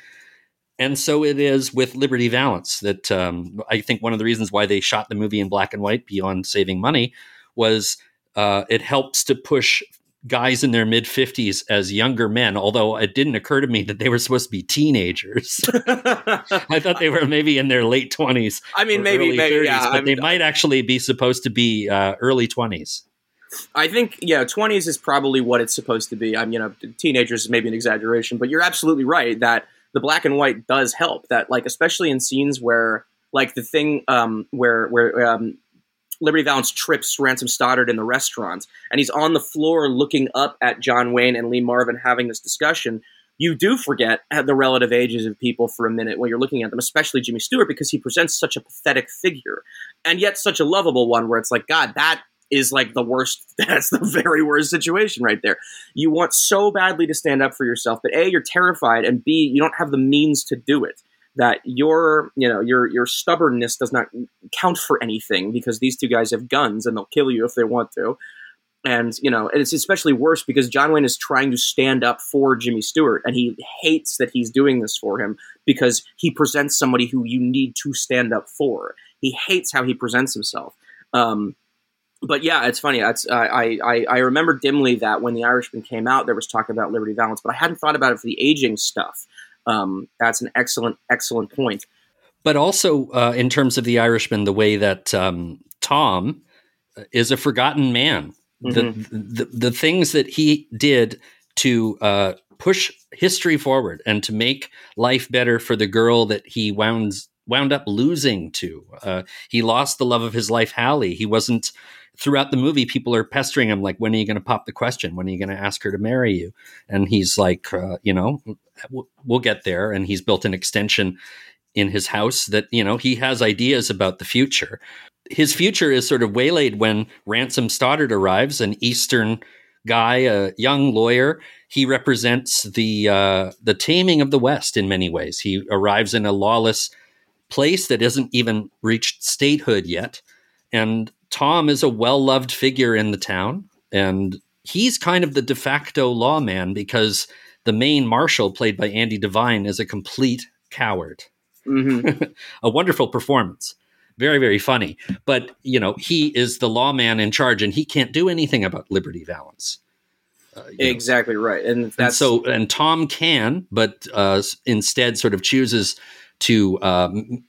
And so it is with liberty valance that um, i think one of the reasons why they shot the movie in black and white beyond saving money was uh, it helps to push guys in their mid 50s as younger men although it didn't occur to me that they were supposed to be teenagers i thought they were maybe in their late 20s I mean, maybe, maybe, 30s, yeah. but I they might actually be supposed to be uh, early 20s I think yeah, twenties is probably what it's supposed to be. I'm you know, teenagers is maybe an exaggeration, but you're absolutely right that the black and white does help. That like especially in scenes where like the thing um, where where um, Liberty Valance trips Ransom Stoddard in the restaurant, and he's on the floor looking up at John Wayne and Lee Marvin having this discussion. You do forget the relative ages of people for a minute when you're looking at them, especially Jimmy Stewart, because he presents such a pathetic figure, and yet such a lovable one. Where it's like, God, that is like the worst. That's the very worst situation right there. You want so badly to stand up for yourself, but a, you're terrified, and b, you don't have the means to do it. That your, you know, your your stubbornness does not count for anything because these two guys have guns and they'll kill you if they want to. And you know, and it's especially worse because John Wayne is trying to stand up for Jimmy Stewart, and he hates that he's doing this for him because he presents somebody who you need to stand up for. He hates how he presents himself. Um, but yeah, it's funny. I, I I remember dimly that when The Irishman came out, there was talk about Liberty Valance, but I hadn't thought about it for the aging stuff. Um, that's an excellent excellent point. but also uh, in terms of the Irishman, the way that um, Tom is a forgotten man. The, the the things that he did to uh, push history forward and to make life better for the girl that he wound wound up losing to. Uh, he lost the love of his life, Hallie. He wasn't throughout the movie. People are pestering him like, "When are you going to pop the question? When are you going to ask her to marry you?" And he's like, uh, "You know, we'll get there." And he's built an extension in his house that you know he has ideas about the future. His future is sort of waylaid when ransom stoddard arrives an eastern guy a young lawyer. He represents the uh, the taming of the west in many ways. He arrives in a lawless place that hasn't even reached statehood yet. And tom is a well-loved figure in the town and he's kind of the de facto lawman because the main marshal played by andy devine is a complete coward. Hmm a wonderful performance. Very very funny. But you know he is the lawman in charge and he can't do anything about liberty valance. Uh, you know. exactly right, and And so, and Tom can, but uh, instead sort of chooses to um,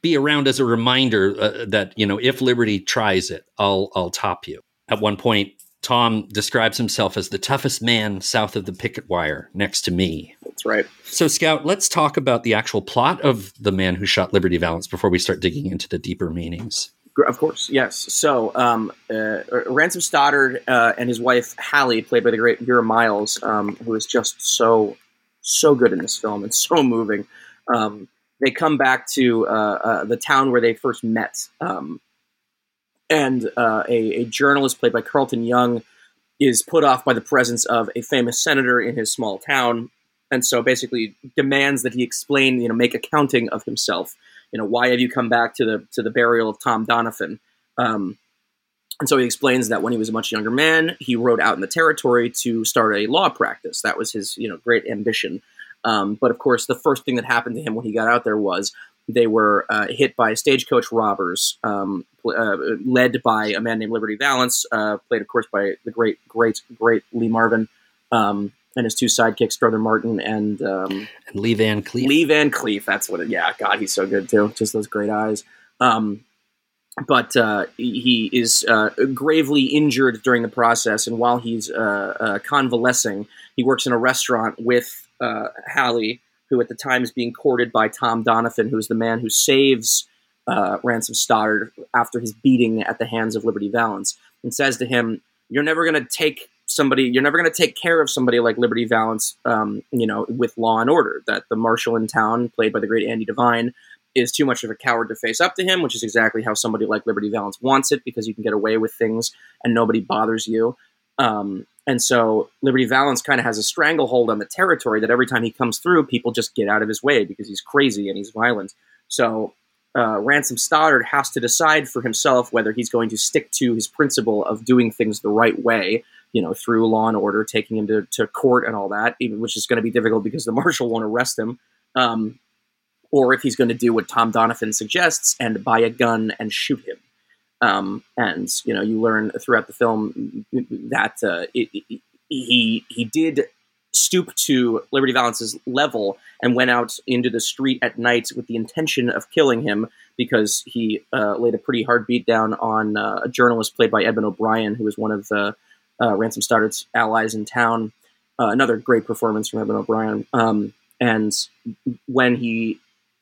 be around as a reminder uh, that you know if Liberty tries it, I'll I'll top you. At one point, Tom describes himself as the toughest man south of the Picketwire, next to me. that's right. So, Scout, let's talk about the actual plot of the man who shot Liberty Valance before we start digging into the deeper meanings. Of course, yes. So, um, uh, Ransom Stoddard uh, and his wife Hallie, played by the great Vera Miles, um, who is just so so good in this film and so moving. Um, they come back to uh, uh, the town where they first met, um, and uh, a, a journalist played by Carlton Young is put off by the presence of a famous senator in his small town, and so basically demands that he explain, you know, make accounting of himself you know, why have you come back to the to the burial of Tom Doniphon? Um, and so he explains that when he was a much younger man, he rode out in the territory to start a law practice. That was his, you know, great ambition. Um, but of course, the first thing that happened to him when he got out there was they were uh, hit by stagecoach robbers, um, uh, led by a man named Liberty Valance, uh, played, of course, by the great, great, great Lee Marvin, um, and his two sidekicks, Strother Martin and um, And Lee Van Cleef. Lee Van Cleef. That's what it. Yeah, God, he's so good too. Just those great eyes. Um, but uh, he is uh, gravely injured during the process, and while he's uh, uh, convalescing, he works in a restaurant with uh, Hallie, who at the time is being courted by Tom Doniphon, who is the man who saves uh, Ransom Stoddard after his beating at the hands of Liberty Valance, and says to him, "You're never going to take." Somebody, you're never going to take care of somebody like Liberty Valance, um, you know, with law and order. That the marshal in town, played by the great Andy Devine, is too much of a coward to face up to him, which is exactly how somebody like Liberty Valance wants it because you can get away with things and nobody bothers you. Um, and so Liberty Valance kind of has a stranglehold on the territory that every time he comes through, people just get out of his way because he's crazy and he's violent. So uh, Ransom Stoddard has to decide for himself whether he's going to stick to his principle of doing things the right way, you know, through law and order, taking him to, to court and all that, even, which is going to be difficult because the marshal won't arrest him. Um, or if he's going to do what Tom Doniphon suggests and buy a gun and shoot him. Um, and you know, you learn throughout the film that uh, it, it, he he did stoop to Liberty Valance's level and went out into the street at night with the intention of killing him because he uh, laid a pretty hard beat down on uh, a journalist played by Edmund O'Brien, who was one of uh, Ransom Stoddard's allies in town. Uh, another great performance from Edmund O'Brien. Um, and when he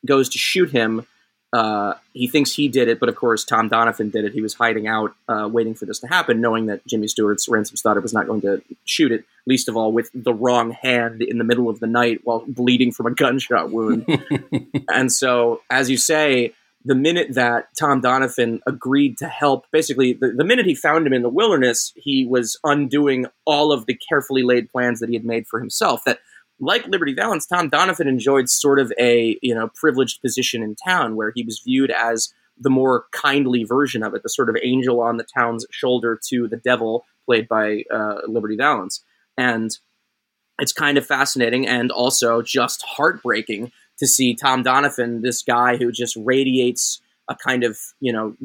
goes to shoot him, uh, he thinks he did it, but of course Tom Doniphon did it. He was hiding out, uh, waiting for this to happen, knowing that Jimmy Stewart's Ransom Stoddard was not going to shoot it. Least of all, with the wrong hand in the middle of the night while bleeding from a gunshot wound. and so, as you say, the minute that Tom Doniphon agreed to help, basically, the, the minute he found him in the wilderness, he was undoing all of the carefully laid plans that he had made for himself. That like Liberty Valance, Tom Doniphon enjoyed sort of a you know privileged position in town where he was viewed as the more kindly version of it, the sort of angel on the town's shoulder to the devil, played by uh, Liberty Valance, and it's kind of fascinating and also just heartbreaking to see Tom Doniphon, this guy who just radiates a kind of you know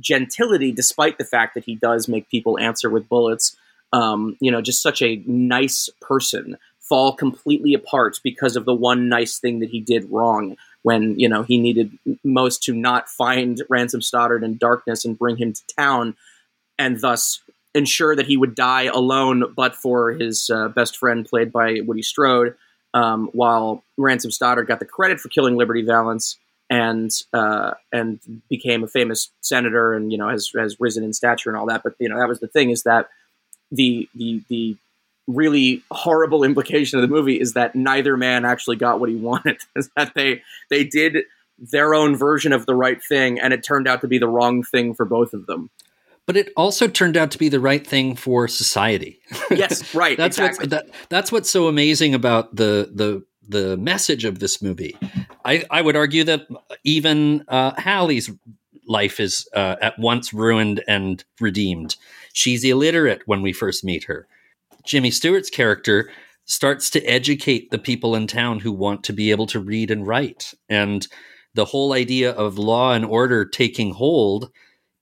gentility, despite the fact that he does make people answer with bullets. Um, you know, just such a nice person fall completely apart because of the one nice thing that he did wrong when you know he needed most to not find Ransom Stoddard in darkness and bring him to town, and thus ensure that he would die alone, but for his uh, best friend played by Woody Strode. Um, while Ransom Stoddard got the credit for killing Liberty Valance and uh, and became a famous senator and you know has has risen in stature and all that, but you know that was the thing is that the the the really horrible implication of the movie is that neither man actually got what he wanted. is that they they did their own version of the right thing, and it turned out to be the wrong thing for both of them. But it also turned out to be the right thing for society. Yes, right. that's exactly. what's that, that's what's so amazing about the the the message of this movie. I, I would argue that even uh, Hallie's life is uh, at once ruined and redeemed. She's illiterate when we first meet her. Jimmy Stewart's character starts to educate the people in town who want to be able to read and write. And the whole idea of law and order taking hold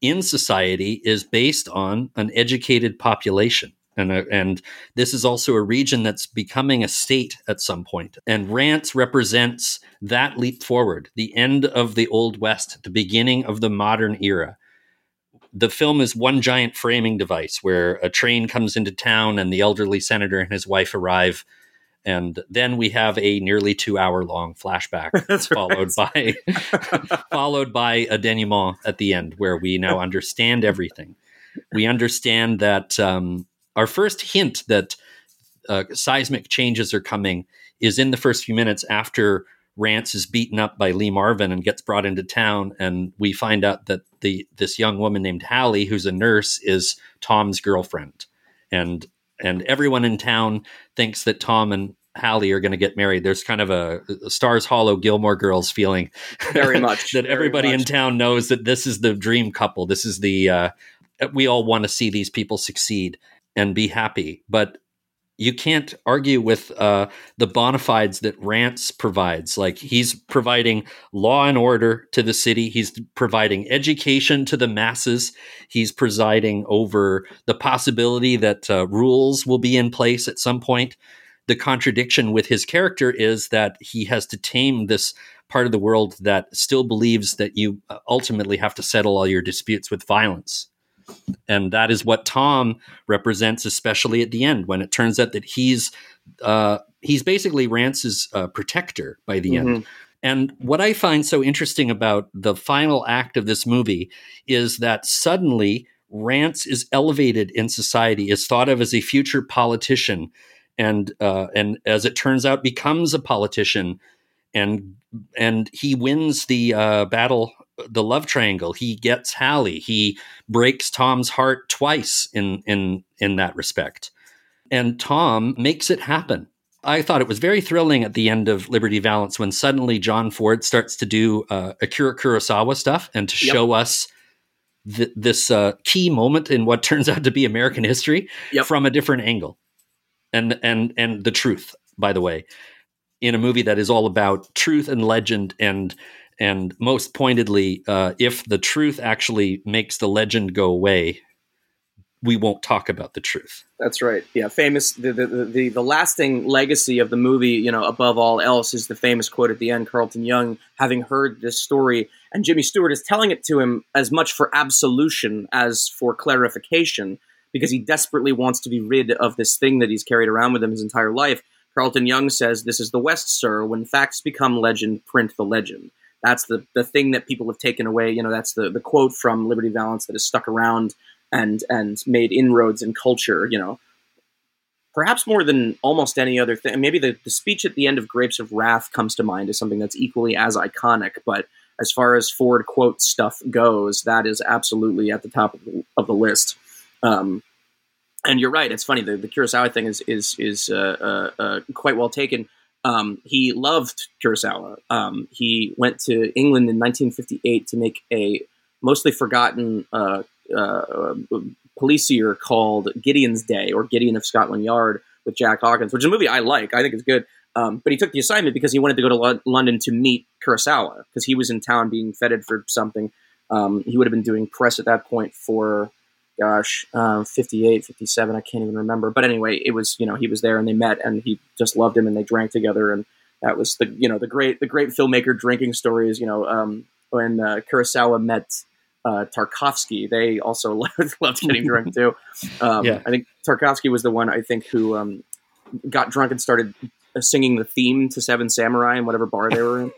in society is based on an educated population. and uh, and this is also a region that's becoming a state at some point. And Rance represents that leap forward, the end of the old west, the beginning of the modern era. The film is one giant framing device where a train comes into town and the elderly senator and his wife arrive. And then we have a nearly two hour long flashback that's followed by followed by a denouement at the end where we now understand everything. We understand that um, our first hint that uh, seismic changes are coming is in the first few minutes after Rance is beaten up by Lee Marvin and gets brought into town, and we find out that the this young woman named Hallie, who's a nurse, is Tom's girlfriend, and and everyone in town thinks that Tom and Hallie are going to get married. There's kind of a, a Stars Hollow Gilmore Girls feeling, very much that very everybody much. in town knows that this is the dream couple. This is the uh, we all want to see these people succeed and be happy, but you can't argue with uh, the bona fides that Rance provides. Like he's providing law and order to the city. He's providing education to the masses. He's presiding over the possibility that uh, rules will be in place at some point. The contradiction with his character is that he has to tame this part of the world that still believes that you uh, ultimately have to settle all your disputes with violence and that is what Tom represents, especially at the end when it turns out that he's uh, he's basically Rance's uh, protector by the Mm-hmm. end. And what I find so interesting about the final act of this movie is that suddenly Rance is elevated in society, is thought of as a future politician, and uh, and as it turns out, becomes a politician, and and he wins the uh, battle, the love triangle. He gets Hallie. He breaks Tom's heart twice in in in that respect. And Tom makes it happen. I thought it was very thrilling at the end of Liberty Valance when suddenly John Ford starts to do uh, Akira Kurosawa stuff and to Yep. show us th- this uh, key moment in what turns out to be American history Yep. from a different angle, and and and the truth. By the way, in a movie that is all about truth and legend and and most pointedly, uh, if the truth actually makes the legend go away, we won't talk about the truth. That's right. Yeah, famous. The, the the the lasting legacy of the movie, you know, above all else, is the famous quote at the end. Carlton Young, having heard this story, and Jimmy Stewart is telling it to him as much for absolution as for clarification, because he desperately wants to be rid of this thing that he's carried around with him his entire life. Carlton Young says, "This is the West, sir. When facts become legend, print the legend." That's the the thing that people have taken away. You know, that's the the quote from Liberty Valance that has stuck around and and made inroads in culture. You know, perhaps more than almost any other thing. Maybe the, the speech at the end of Grapes of Wrath comes to mind as something that's equally as iconic. But as far as Ford quote stuff goes, that is absolutely at the top of the, of the list. Um, and you're right. It's funny. The, the Kurosawa thing is is is uh, uh, uh, quite well taken. Um, he loved Kurosawa. Um, he went to England in 1958 to make a mostly forgotten uh, uh, policier called Gideon's Day or Gideon of Scotland Yard with Jack Hawkins, which is a movie I like. I think it's good. Um, but he took the assignment because he wanted to go to Lo- London to meet Kurosawa because he was in town being feted for something. Um, he would have been doing press at that point for, gosh, um, 58, 57. I can't even remember. But anyway, it was, you know, he was there and they met and he just loved him and they drank together. And that was the, you know, the great, the great filmmaker drinking stories, you know, um, when uh, Kurosawa met uh, Tarkovsky, they also loved, loved getting drunk too. Um, Yeah. I think Tarkovsky was the one I think who um, got drunk and started uh, singing the theme to Seven Samurai in whatever bar they were in.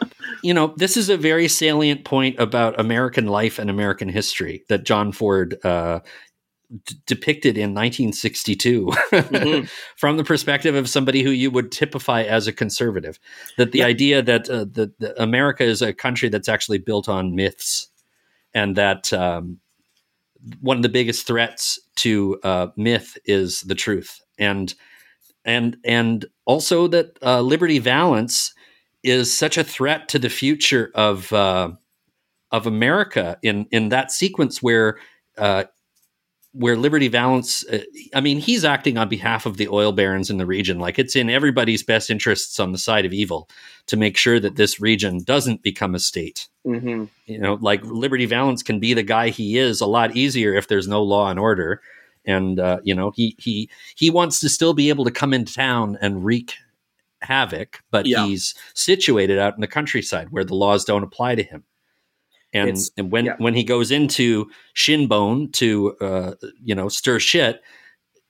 you know, this is a very salient point about American life and American history that John Ford uh, d- depicted in 1962 Mhm. from the perspective of somebody who you would typify as a conservative. That the Yeah. idea that uh, the, the America is a country that's actually built on myths, and that um, one of the biggest threats to uh, myth is the truth, and and and also that uh, Liberty Valance is such a threat to the future of uh, of America in in that sequence where uh, where Liberty Valance, uh, I mean, he's acting on behalf of the oil barons in the region. Like it's in everybody's best interests on the side of evil to make sure that this region doesn't become a state. Mm-hmm. You know, like Liberty Valance can be the guy he is a lot easier if there's no law and order. And uh, you know, he he he wants to still be able to come into town and wreak havoc, but Yeah. he's situated out in the countryside where the laws don't apply to him. And, It's- and when yeah. when he goes into Shinbone to uh, you know stir shit,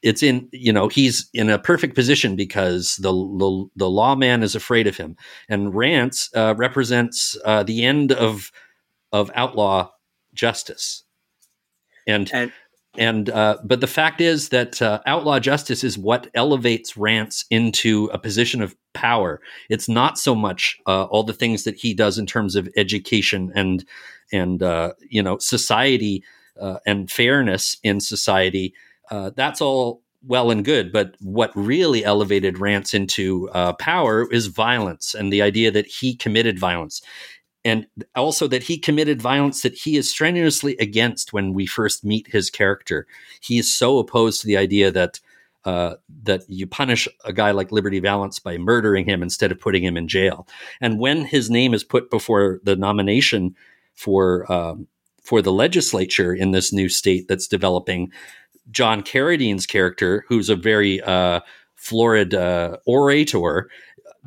it's in you know he's in a perfect position because the the, the lawman is afraid of him, and Rance uh, represents uh, the end of of outlaw justice, and And and uh, but the fact is that uh, outlaw justice is what elevates Rance into a position of power. It's not so much uh, all the things that he does in terms of education and and uh, you know society uh, and fairness in society. Uh, that's all well and good, but what really elevated Rance into power is violence and the idea that he committed violence and also that he committed violence that he is strenuously against when we first meet his character. He is so opposed to the idea that uh, that you punish a guy like Liberty Valance by murdering him instead of putting him in jail. And when his name is put before the nomination for um, for the legislature in this new state that's developing, John Carradine's character, who's a very uh, florid uh, orator,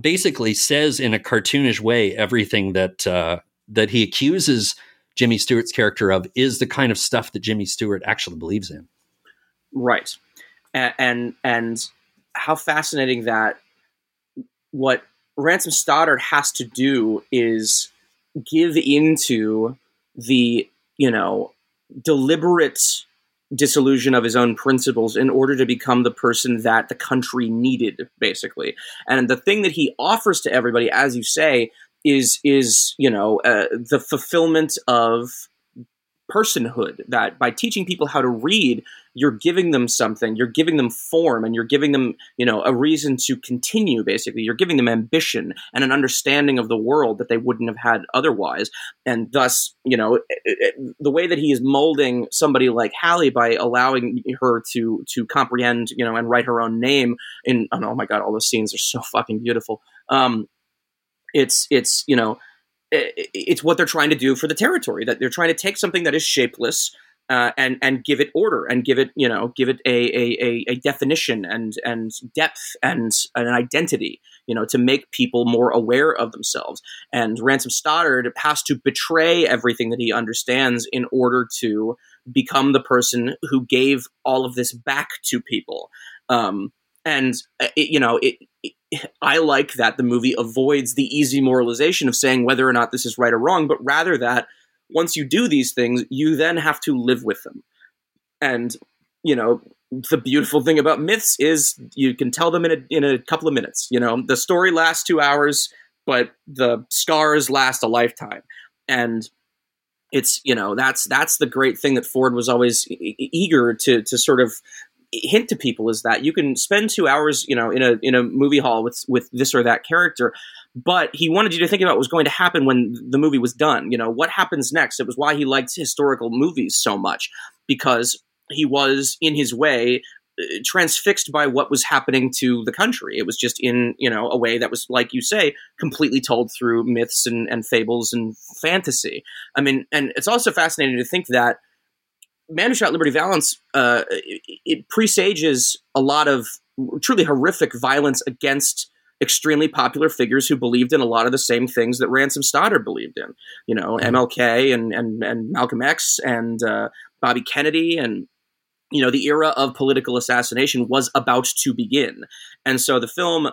basically says in a cartoonish way everything that uh, that he accuses Jimmy Stewart's character of is the kind of stuff that Jimmy Stewart actually believes in. Right. And, and and how fascinating that what Ransom Stoddard has to do is give into the, you know, deliberate disillusion of his own principles in order to become the person that the country needed basically. And the thing that he offers to everybody as you say is is, you know, uh, the fulfillment of personhood that by teaching people how to read you're giving them something you're giving them form and you're giving them you know a reason to continue basically. You're giving them ambition and an understanding of the world that they wouldn't have had otherwise. And thus you know it- it- the way that he is molding somebody like Hallie by allowing her to to comprehend you know and write her own name in oh my god all those scenes are so fucking beautiful. Um it's it's you know it's what they're trying to do for the territory that they're trying to take something that is shapeless uh, and and give it order and give it you know give it a, a, a, definition and and depth and an identity you know to make people more aware of themselves. And ransom stoddard has to betray everything that he understands in order to become the person who gave all of this back to people. Um, and uh, it, you know it, it I like that the movie avoids the easy moralization of saying whether or not this is right or wrong, but rather that once you do these things, you then have to live with them. And you know, the beautiful thing about myths is you can tell them in a in a couple of minutes. You know, the story lasts two hours, but the scars last a lifetime. And it's you know that's that's the great thing that Ford was always e- eager to to sort of hint to people is that you can spend two hours, you know, in a in a movie hall with with this or that character, but he wanted you to think about what was going to happen when the movie was done. You know, what happens next? It was why he liked historical movies so much because he was in his way uh, transfixed by what was happening to the country. It was just in you know a way that was like you say completely told through myths and, and fables and fantasy. I mean, and it's also fascinating to think that Man Who Shot Liberty Valance uh, it, it presages a lot of truly horrific violence against extremely popular figures who believed in a lot of the same things that Ransom Stoddard believed in. You know, MLK and and, and Malcolm X and uh, Bobby Kennedy and you know the era of political assassination was about to begin, and so the film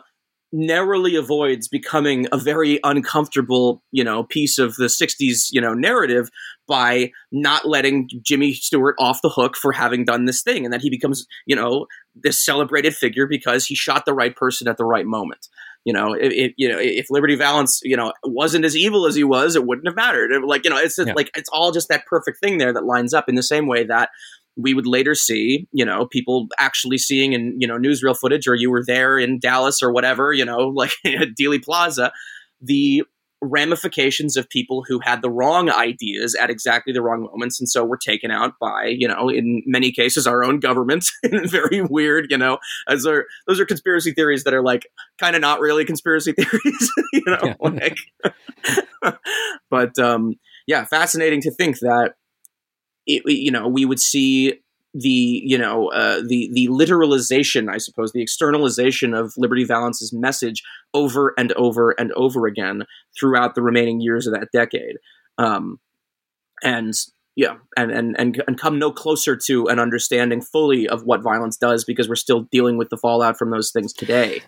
narrowly avoids becoming a very uncomfortable, you know, piece of the 60s, you know, narrative by not letting Jimmy Stewart off the hook for having done this thing and that he becomes, you know, this celebrated figure because he shot the right person at the right moment. You know, if, if you know if Liberty Valance, you know, wasn't as evil as he was, it wouldn't have mattered. It- like you know, it's just, Yeah. like it's all just that perfect thing there that lines up in the same way that we would later see, you know, people actually seeing in, you know, newsreel footage or you were there in Dallas or whatever, you know, like at Dealey Plaza, the ramifications of people who had the wrong ideas at exactly the wrong moments and so were taken out by you know in many cases our own government in very weird you know as are those are conspiracy theories that are like kind of not really conspiracy theories you know like but um yeah fascinating to think that it, you know we would see the you know uh, the the literalization, I suppose, the externalization of Liberty Valance's message over and over and over again throughout the remaining years of that decade, um, and yeah, and, and and and come no closer to an understanding fully of what violence does because we're still dealing with the fallout from those things today.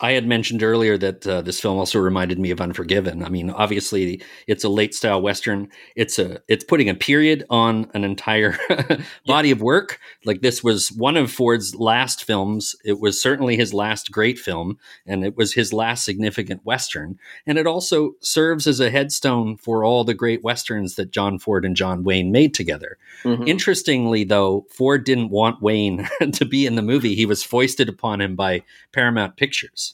I had mentioned earlier that uh, this film also reminded me of Unforgiven. I mean, obviously, it's a late style western. It's a it's putting a period on an entire body yeah. of work. Like this was one of Ford's last films. It was certainly his last great film, and it was his last significant western. And it also serves as a headstone for all the great westerns that John Ford and John Wayne made together. Mm-hmm. Interestingly, though, Ford didn't want Wayne to be in the movie. He was foisted upon him by Paramount Pictures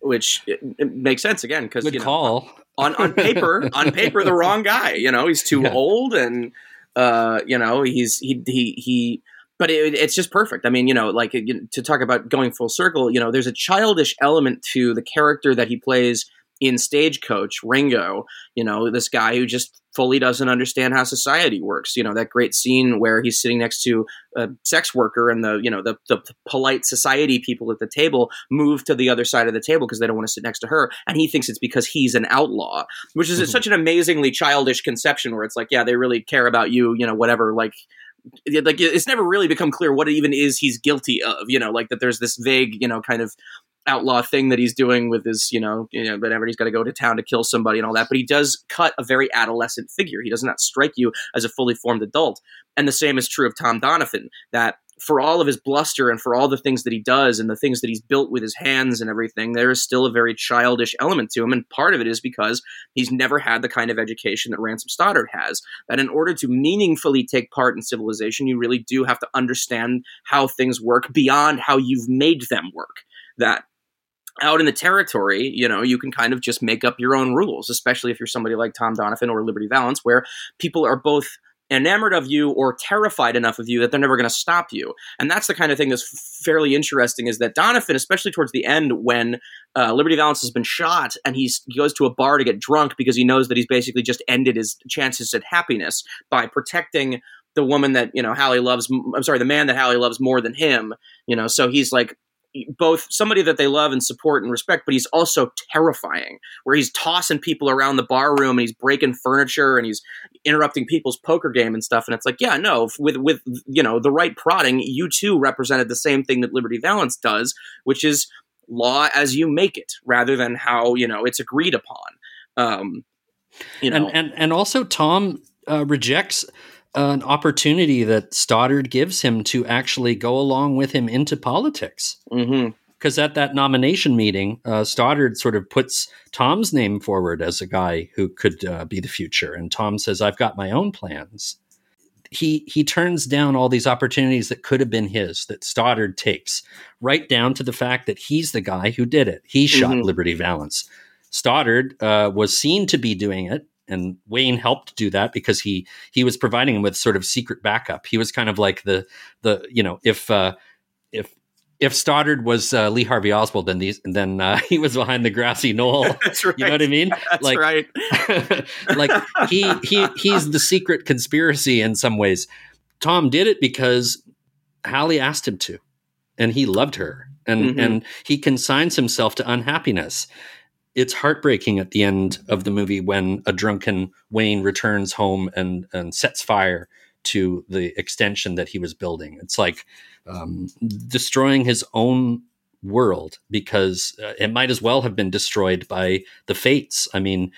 which it, it makes sense again because you know, call on on paper on paper the wrong guy. You know, he's too yeah. old and uh, you know he's he he he. But it, it's just perfect. I mean, you know, like to talk about going full circle, you know, there's a childish element to the character that he plays in Stagecoach, Ringo, you know, this guy who just fully doesn't understand how society works. You know, that great scene where he's sitting next to a sex worker and the, you know, the, the polite society people at the table move to the other side of the table because they don't want to sit next to her. And he thinks it's because he's an outlaw, which is mm-hmm. such an amazingly childish conception where it's like, yeah, they really care about you, you know, whatever, like, like it's never really become clear what it even is he's guilty of you know like that there's this vague you know kind of outlaw thing that he's doing with his, you know, you know, whatever he's got to go to town to kill somebody and all that. But he does cut a very adolescent figure. He does not strike you as a fully formed adult. And the same is true of Tom Doniphon. That for all of his bluster and for all the things that he does and the things that he's built with his hands and everything, there is still a very childish element to him. And part of it is because he's never had the kind of education that Ransom Stoddard has. That in order to meaningfully take part in civilization, you really do have to understand how things work beyond how you've made them work. That out in the territory, you know, you can kind of just make up your own rules, especially if you're somebody like Tom Doniphon or Liberty Valance, where people are both enamored of you or terrified enough of you that they're never going to stop you. And that's the kind of thing that's fairly interesting is that Doniphon, especially towards the end when uh, Liberty Valance has been shot and he goes to a bar to get drunk because he knows that he's basically just ended his chances at happiness by protecting the woman that, you know, Hallie loves, I'm sorry, the man that Hallie loves more than him, you know, so he's like both somebody that they love and support and respect, but he's also terrifying. Where he's tossing people around the bar room and he's breaking furniture and he's interrupting people's poker game and stuff. And it's like, yeah, no, with with you know the right prodding, you too represented the same thing that Liberty Valance does, which is law as you make it, rather than how you know it's agreed upon. Um, you know, and and, and also Tom uh, rejects an opportunity that Stoddard gives him to actually go along with him into politics. Because mm-hmm. at that nomination meeting, uh, Stoddard sort of puts Tom's name forward as a guy who could uh, be the future, and Tom says, "I've got my own plans." He he turns down all these opportunities that could have been his that Stoddard takes, right down to the fact that he's the guy who did it. He shot mm-hmm. Liberty Valance. Stoddard uh, was seen to be doing it and Wayne helped do that because he he was providing him with sort of secret backup. He was kind of like the the you know if uh, if if Stoddard was uh, Lee Harvey Oswald, then these then uh, he was behind the grassy knoll. That's right. You know what I mean? That's like, right. like he he he's the secret conspiracy in some ways. Tom did it because Hallie asked him to, and he loved her, and mm-hmm. and he consigns himself to unhappiness it's heartbreaking at the end of the movie when a drunken Wayne returns home and and sets fire to the extension that he was building. It's like um, destroying his own world because uh, it might as well have been destroyed by the fates. I mean,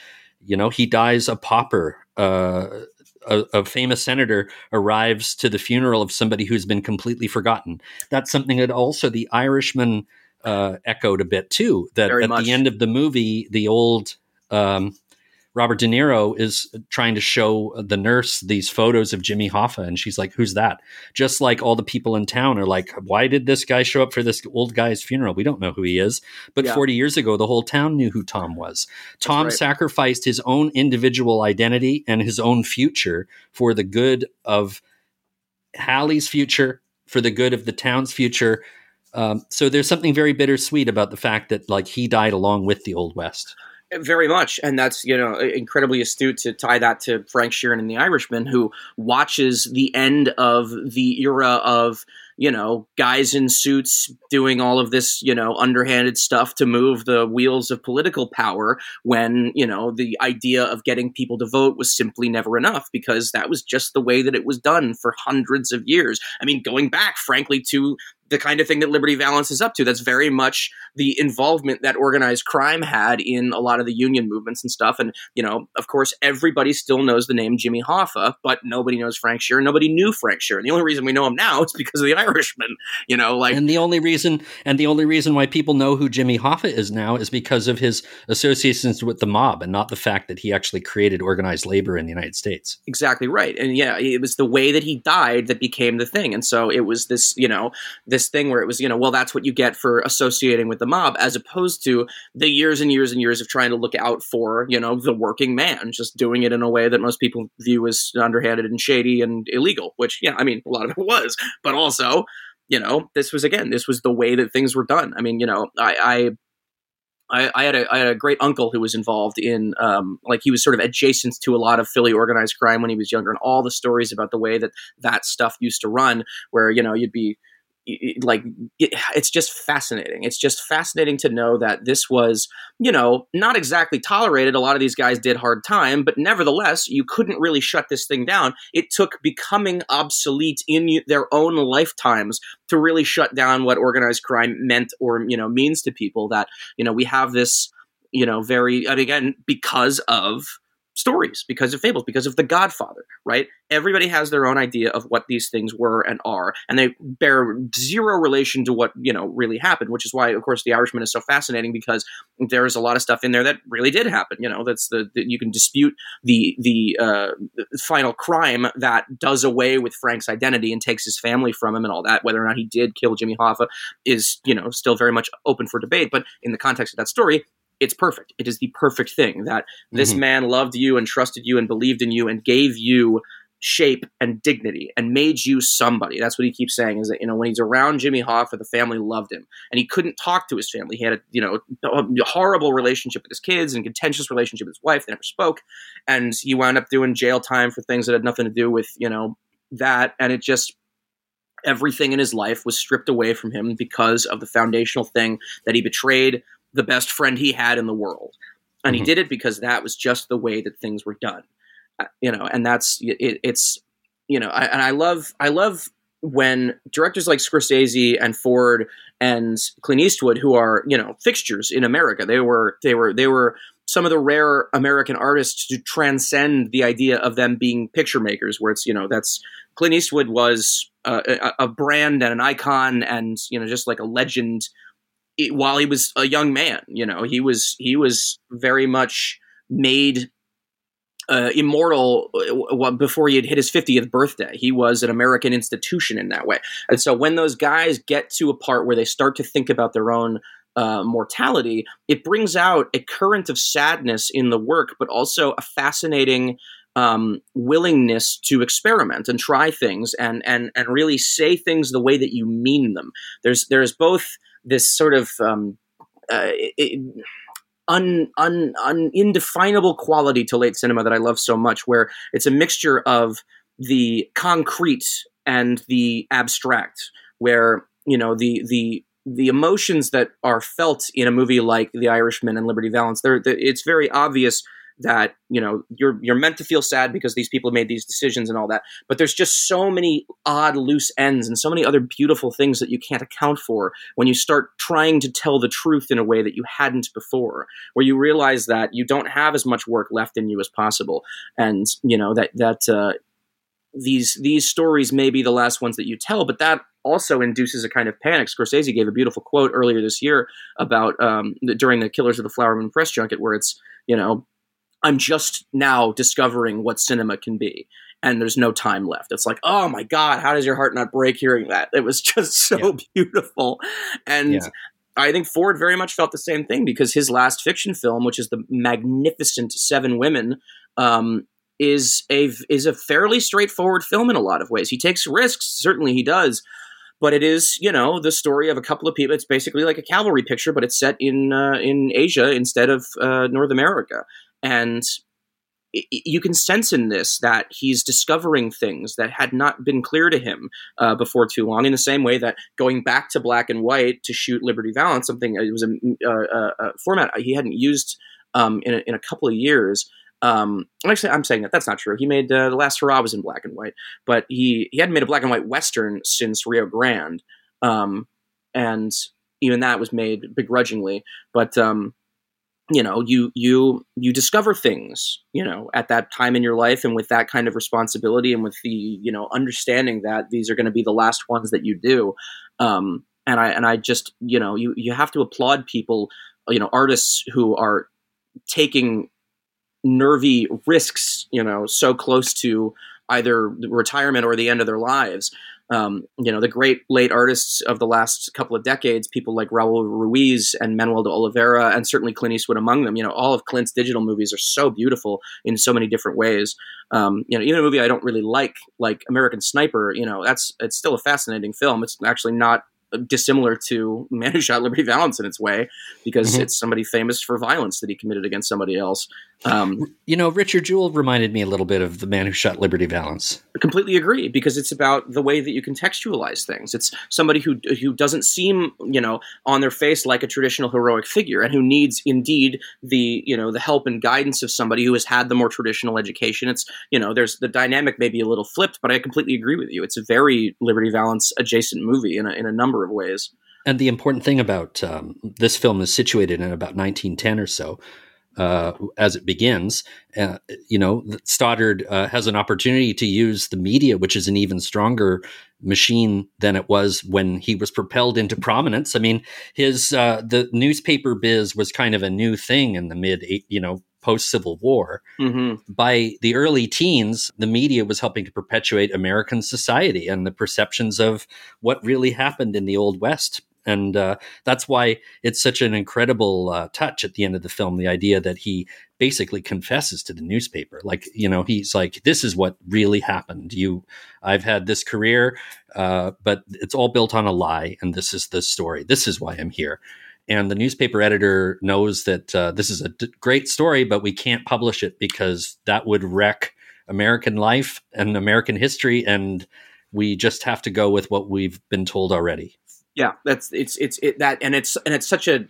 you know, he dies a pauper. Uh, a, a, famous senator arrives to the funeral of somebody who's been completely forgotten. That's something that also the Irishman uh, echoed a bit too. That Very at much. the end of the movie, the old um, Robert De Niro is trying to show the nurse these photos of Jimmy Hoffa, and she's like, "Who's that?" Just like all the people in town are like, "Why did this guy show up for this old guy's funeral? We don't know who he is." But Yeah. 40 years ago, the whole town knew who Tom was. Tom right. sacrificed his own individual identity and his own future for the good of Hallie's future, for the good of the town's future. Um, so there's something very bittersweet about the fact that like he died along with the Old West. Very much, and that's you know incredibly astute to tie that to Frank Sheeran and The Irishman, who watches the end of the era of you know guys in suits doing all of this you know underhanded stuff to move the wheels of political power when you know the idea of getting people to vote was simply never enough because that was just the way that it was done for hundreds of years. I mean, going back frankly to the kind of thing that Liberty Valance is up to. That's very much the involvement that organized crime had in a lot of the union movements and stuff. And, you know, of course, everybody still knows the name Jimmy Hoffa, but nobody knows Frank Sheeran. Nobody knew Frank Sheeran. The only reason we know him now is because of the Irishman, you know, like. And the only reason and the only reason why people know who Jimmy Hoffa is now is because of his associations with the mob and not the fact that he actually created organized labor in the United States. Exactly right. And yeah, it was the way that he died that became the thing. And so it was this, you know, this thing where it was, you know, well, that's what you get for associating with the mob, as opposed to the years and years and years of trying to look out for, you know, the working man, just doing it in a way that most people view as underhanded and shady and illegal, which, yeah, I mean, a lot of it was, but also, you know, this was again, this was the way that things were done. I mean, you know, I, I I, I, had a, I had a great uncle who was involved in um, like he was sort of adjacent to a lot of Philly organized crime when he was younger, and all the stories about the way that that stuff used to run, where you know you'd be like it, it's just fascinating. It's just fascinating to know that this was you know not exactly tolerated. A lot of these guys did hard time, but nevertheless you couldn't really shut this thing down. It took becoming obsolete in their own lifetimes to really shut down what organized crime meant or you know means to people that you know we have this you know very and again because of stories because of fables because of the godfather right? Everybody has their own idea of what these things were and are and they bear zero relation to what you know really happened which is why of course the irishman is so fascinating because there's a lot of stuff in there that really did happen you know that's the, the you can dispute the the uh, final crime that does away with frank's identity and takes his family from him and all that. Whether or not he did kill jimmy hoffa is you know still very much open for debate but in the context of that story it's perfect. It is the perfect thing that this Mhm. man loved you and trusted you and believed in you and gave you shape and dignity and made you somebody. That's what he keeps saying is that, you know, when he's around Jimmy Hoffa, the family loved him and he couldn't talk to his family. He had a, you know, a horrible relationship with his kids and contentious relationship with his wife. They never spoke. And he wound up doing jail time for things that had nothing to do with, you know, that. And it just, everything in his life was stripped away from him because of the foundational thing that he betrayed the best friend he had in the world. And he Mhm. did it because that was just the way that things were done. Uh, You know, and that's it, it's you know, I, and I love I love when directors like Scorsese and Ford and Clint Eastwood, who are you know fixtures in America, they were they were they were some of the rare American artists to transcend the idea of them being picture makers, where it's you know that's Clint Eastwood was uh, a, a brand and an icon, and you know just like a legend. It, while he was a young man, you know he was he was very much made uh, immortal uh, before he had hit his 50th birthday. He was an American institution in that way. And so when those guys get to a part where they start to think about their own uh, mortality, it brings out a current of sadness in the work, but also a fascinating um, willingness to experiment and try things and and and really say things the way that you mean them. There's there's both this sort of um, uh, un, un, un indefinable quality to late cinema that I love so much, where it's a mixture of the concrete and the abstract, where you know the the the emotions that are felt in a movie like The Irishman and Liberty Valance, they're, they it's very obvious that you know you're you're meant to feel sad because these people made these decisions and all that but there's just so many odd loose ends and so many other beautiful things that you can't account for when you start trying to tell the truth in a way that you hadn't before where you realize that you don't have as much work left in you as possible. And you know that that uh, these these stories may be the last ones that you tell but that also induces a kind of panic. Scorsese gave a beautiful quote earlier this year about um, during the killers of the flower moon press junket where it's you know I'm just now discovering what cinema can be. And there's no time left. It's like, oh my God, how does your heart not break hearing that? It was just so yeah. beautiful. And yeah. I think Ford very much felt the same thing because his last fiction film, which is the magnificent Seven Women, um, is a is a fairly straightforward film in a lot of ways. He takes risks, certainly he does, but it is you know the story of a couple of people. It's basically like a cavalry picture, but it's set in uh, in Asia instead of uh, North America, and you can sense in this that he's discovering things that had not been clear to him uh, before too long. In the same way that going back to black and white to shoot Liberty Valance, something it was a, a, a format he hadn't used um, in, a, in a couple of years. Um, actually, I'm saying that that's not true. He made uh, the last hurrah was in black and white, but he he hadn't made a black and white western since Rio Grande, um, and even that was made begrudgingly. But um, you know, you you you discover things, you know, at that time in your life, and with that kind of responsibility, and with the you know understanding that these are going to be the last ones that you do. Um, and I and I just you know you you have to applaud people, you know, artists who are taking nervy risks, you know, so close to either retirement or the end of their lives. Um, you know, the great late artists of the last couple of decades, people like Raul Ruiz and Manoel de Oliveira, and certainly Clint Eastwood among them. You know, all of Clint's digital movies are so beautiful in so many different ways. Um, you know, even a movie I don't really like, like American Sniper, you know, that's it's still a fascinating film. It's actually not dissimilar to Man Who Shot Liberty Valance in its way, because mm-hmm. it's somebody famous for violence that he committed against somebody else. Um, you know, Richard Jewell reminded me a little bit of the Man Who Shot Liberty Valance. I completely agree because it's about the way that you contextualize things. It's somebody who who doesn't seem, you know, on their face like a traditional heroic figure, and who needs indeed the you know the help and guidance of somebody who has had the more traditional education. It's you know, there's the dynamic may be a little flipped, but I completely agree with you. It's a very Liberty Valance adjacent movie in a, in a number of ways. And the important thing about um, this film is situated in about 1910 or so uh, as it begins. Uh, you know, Stoddard uh, has an opportunity to use the media, which is an even stronger machine than it was when he was propelled into prominence. I mean, his uh, the newspaper biz was kind of a new thing in the mid, you know, post Civil War. Mm-hmm. By the early teens, the media was helping to perpetuate American society and the perceptions of what really happened in the Old West and uh, that's why it's such an incredible uh, touch at the end of the film the idea that he basically confesses to the newspaper. Like you know he's like this is what really happened. You i've had this career uh, but it's all built on a lie and this is the story. This is why i'm here. And the newspaper editor knows that uh, this is a d- great story but we can't publish it because that would wreck american life and american history and we just have to go with what we've been told already yeah, that's it's it's it, that, and it's and it's such a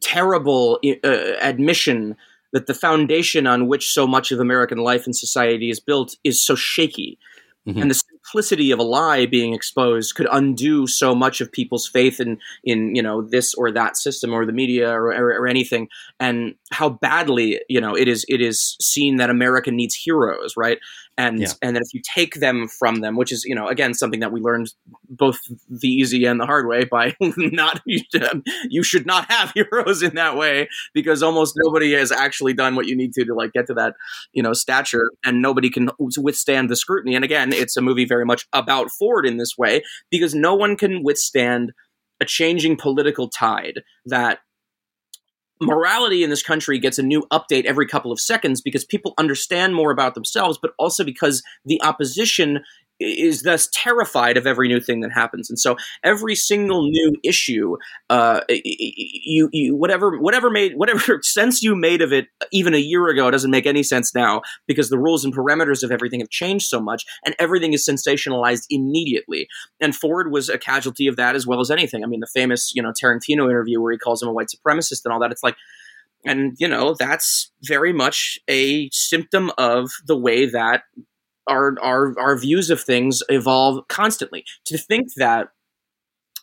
terrible uh, admission that the foundation on which so much of American life and society is built is so shaky. Mm-hmm. And the simplicity of a lie being exposed could undo so much of people's faith in, in you know this or that system or the media or, or, or anything, and how badly you know it is it is seen that America needs heroes, right? and yeah. and then if you take them from them, which is you know again something that we learned both the easy and the hard way by not you should not have heroes in that way because almost nobody has actually done what you need to to like get to that you know stature, and nobody can withstand the scrutiny. And again, it's a movie very much about Ford in this way because no one can withstand a changing political tide that morality in this country gets a new update every couple of seconds because people understand more about themselves, but also because the opposition is thus terrified of every new thing that happens. And so every single new issue uh, you, you whatever whatever made whatever sense you made of it even a year ago doesn't make any sense now because the rules and parameters of everything have changed so much and everything is sensationalized immediately. And ford was a casualty of that as well as anything. I mean the famous you know tarantino interview where he calls him a white supremacist and all that it's like and you know that's very much a symptom of the way that our our our views of things evolve constantly. To think that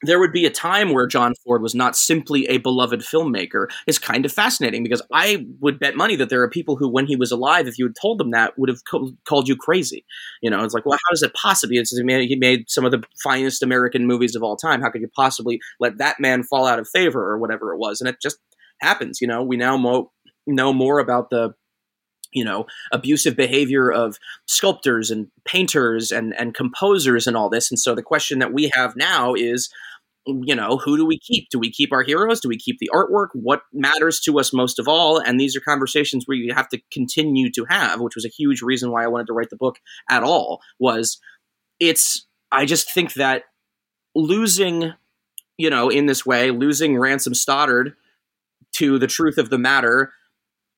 there would be a time where John Ford was not simply a beloved filmmaker is kind of fascinating because I would bet money that there are people who, when he was alive, if you had told them that, would have co- called you crazy. You know, it's like, well, how does it possibly? It's, he made some of the finest American movies of all time. How could you possibly let that man fall out of favor or whatever it was? And it just happens. You know, we now mo- know more about the you know abusive behavior of sculptors and painters and and composers and all this. And so the question that we have now is you know who do we keep? Do we keep our heroes? Do we keep the artwork? What matters to us most of all? And these are conversations where you have to continue to have which was a huge reason why i wanted to write the book at all was it's i just think that losing you know in this way losing ransom stoddard to the truth of the matter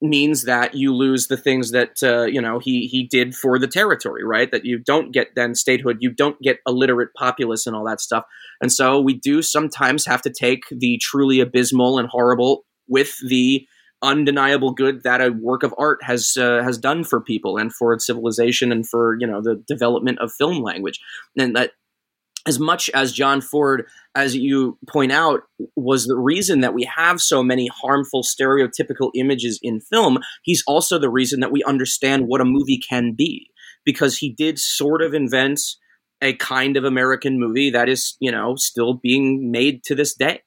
means that you lose the things that uh, you know he he did for the territory, right? That you don't get then statehood, you don't get illiterate populace and all that stuff. And so we do sometimes have to take the truly abysmal and horrible with the undeniable good that a work of art has uh, has done for people and for civilization and for you know the development of film language and that as much as John Ford, as you point out, was the reason that we have so many harmful stereotypical images in film, he's also the reason that we understand what a movie can be. Because he did sort of invent a kind of American movie that is, you know, still being made to this day.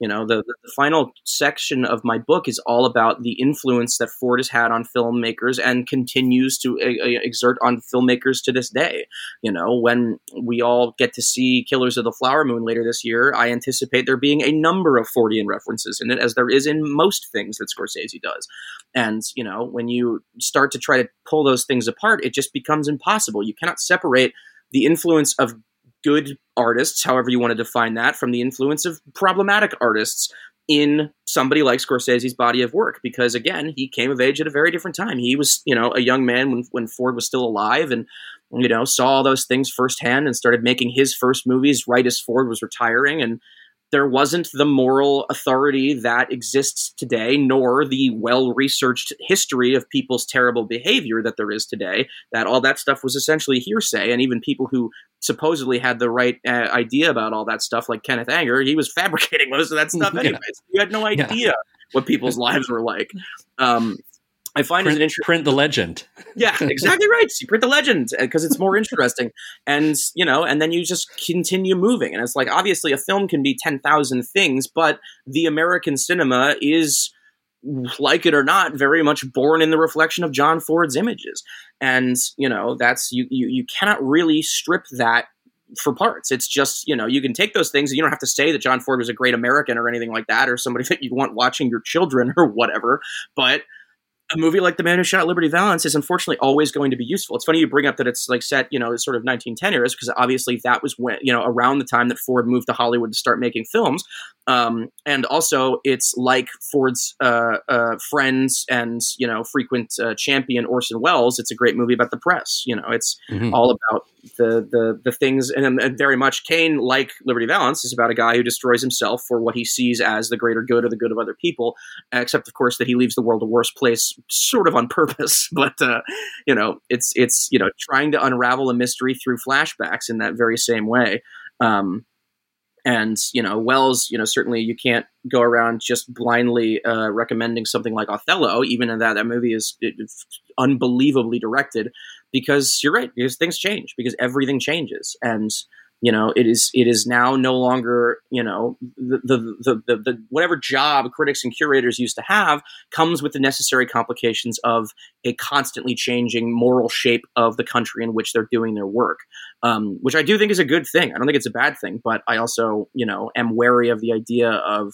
You know, the, the final section of my book is all about the influence that Ford has had on filmmakers and continues to uh, exert on filmmakers to this day. You know, when we all get to see Killers of the Flower Moon later this year, I anticipate there being a number of Fordian references in it, as there is in most things that Scorsese does. And, you know, when you start to try to pull those things apart, it just becomes impossible. You cannot separate the influence of good artists, however you want to define that, from the influence of problematic artists in somebody like Scorsese's body of work. Because again, he came of age at a very different time. He was, you know, a young man when, when Ford was still alive and, you know, saw all those things firsthand and started making his first movies right as Ford was retiring. And there wasn't the moral authority that exists today, nor the well researched history of people's terrible behavior that there is today. That all that stuff was essentially hearsay. And even people who supposedly had the right uh, idea about all that stuff, like Kenneth Anger, he was fabricating most of that stuff anyways. Yeah. You had no idea yeah. what people's lives were like. Um, I find print, it interesting. Print the legend. yeah, exactly right. You print the legend because uh, it's more interesting, and you know, and then you just continue moving. And it's like obviously a film can be ten thousand things, but the American cinema is like it or not, very much born in the reflection of John Ford's images. And, you know, that's you you, you cannot really strip that for parts. It's just, you know, you can take those things and you don't have to say that John Ford was a great American or anything like that, or somebody that you want watching your children or whatever. But a movie like The Man Who Shot Liberty Valance is unfortunately always going to be useful. It's funny you bring up that it's like set, you know, sort of 1910 eras because obviously that was when, you know, around the time that Ford moved to Hollywood to start making films. Um, and also, it's like Ford's uh, uh, friends and you know frequent uh, champion Orson Welles. It's a great movie about the press. You know, it's mm-hmm. all about the the the things, and, and, very much Kane, like Liberty Valance, is about a guy who destroys himself for what he sees as the greater good or the good of other people. Except, of course, that he leaves the world a worse place, sort of on purpose. But uh, you know, it's it's you know trying to unravel a mystery through flashbacks in that very same way. Um, and you know welles you know certainly you can't go around just blindly uh, recommending something like Othello, even in that that movie is unbelievably directed, because you're right, because things change, because everything changes, and you know it is it is now no longer you know the the, the the, the, whatever job critics and curators used to have comes with the necessary complications of a constantly changing moral shape of the country in which they're doing their work um, which i do think is a good thing. I don't think it's a bad thing but i also you know am wary of the idea of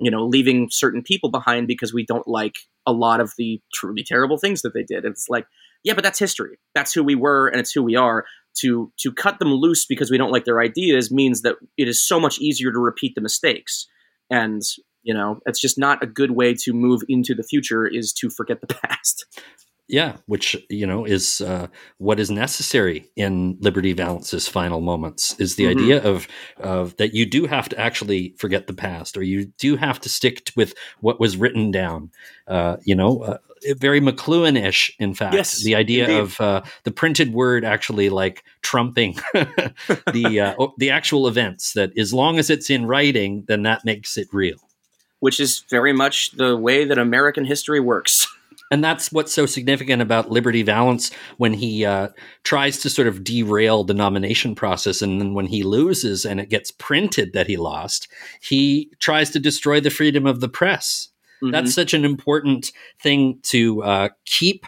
you know leaving certain people behind because we don't like a lot of the truly terrible things that they did. It's like yeah but that's history. That's who we were and it's who we are. To to cut them loose because we don't like their ideas means that it is so much easier to repeat the mistakes. And you know it's just not a good way to move into the future is to forget the past yeah which you know is uh, what is necessary in liberty valance's final moments is the mm-hmm. idea of of that you do have to actually forget the past or you do have to stick with what was written down uh, you know uh, very McLuhan-ish, in fact. Yes, the idea indeed. of uh, the printed word actually like trumping the uh, the actual events. That as long as it's in writing, then that makes it real. Which is very much the way that American history works. And that's what's so significant about Liberty Valance when he uh, tries to sort of derail the nomination process. And then when he loses and it gets printed that he lost, he tries to destroy the freedom of the press. Mm-hmm. That's such an important thing to uh, keep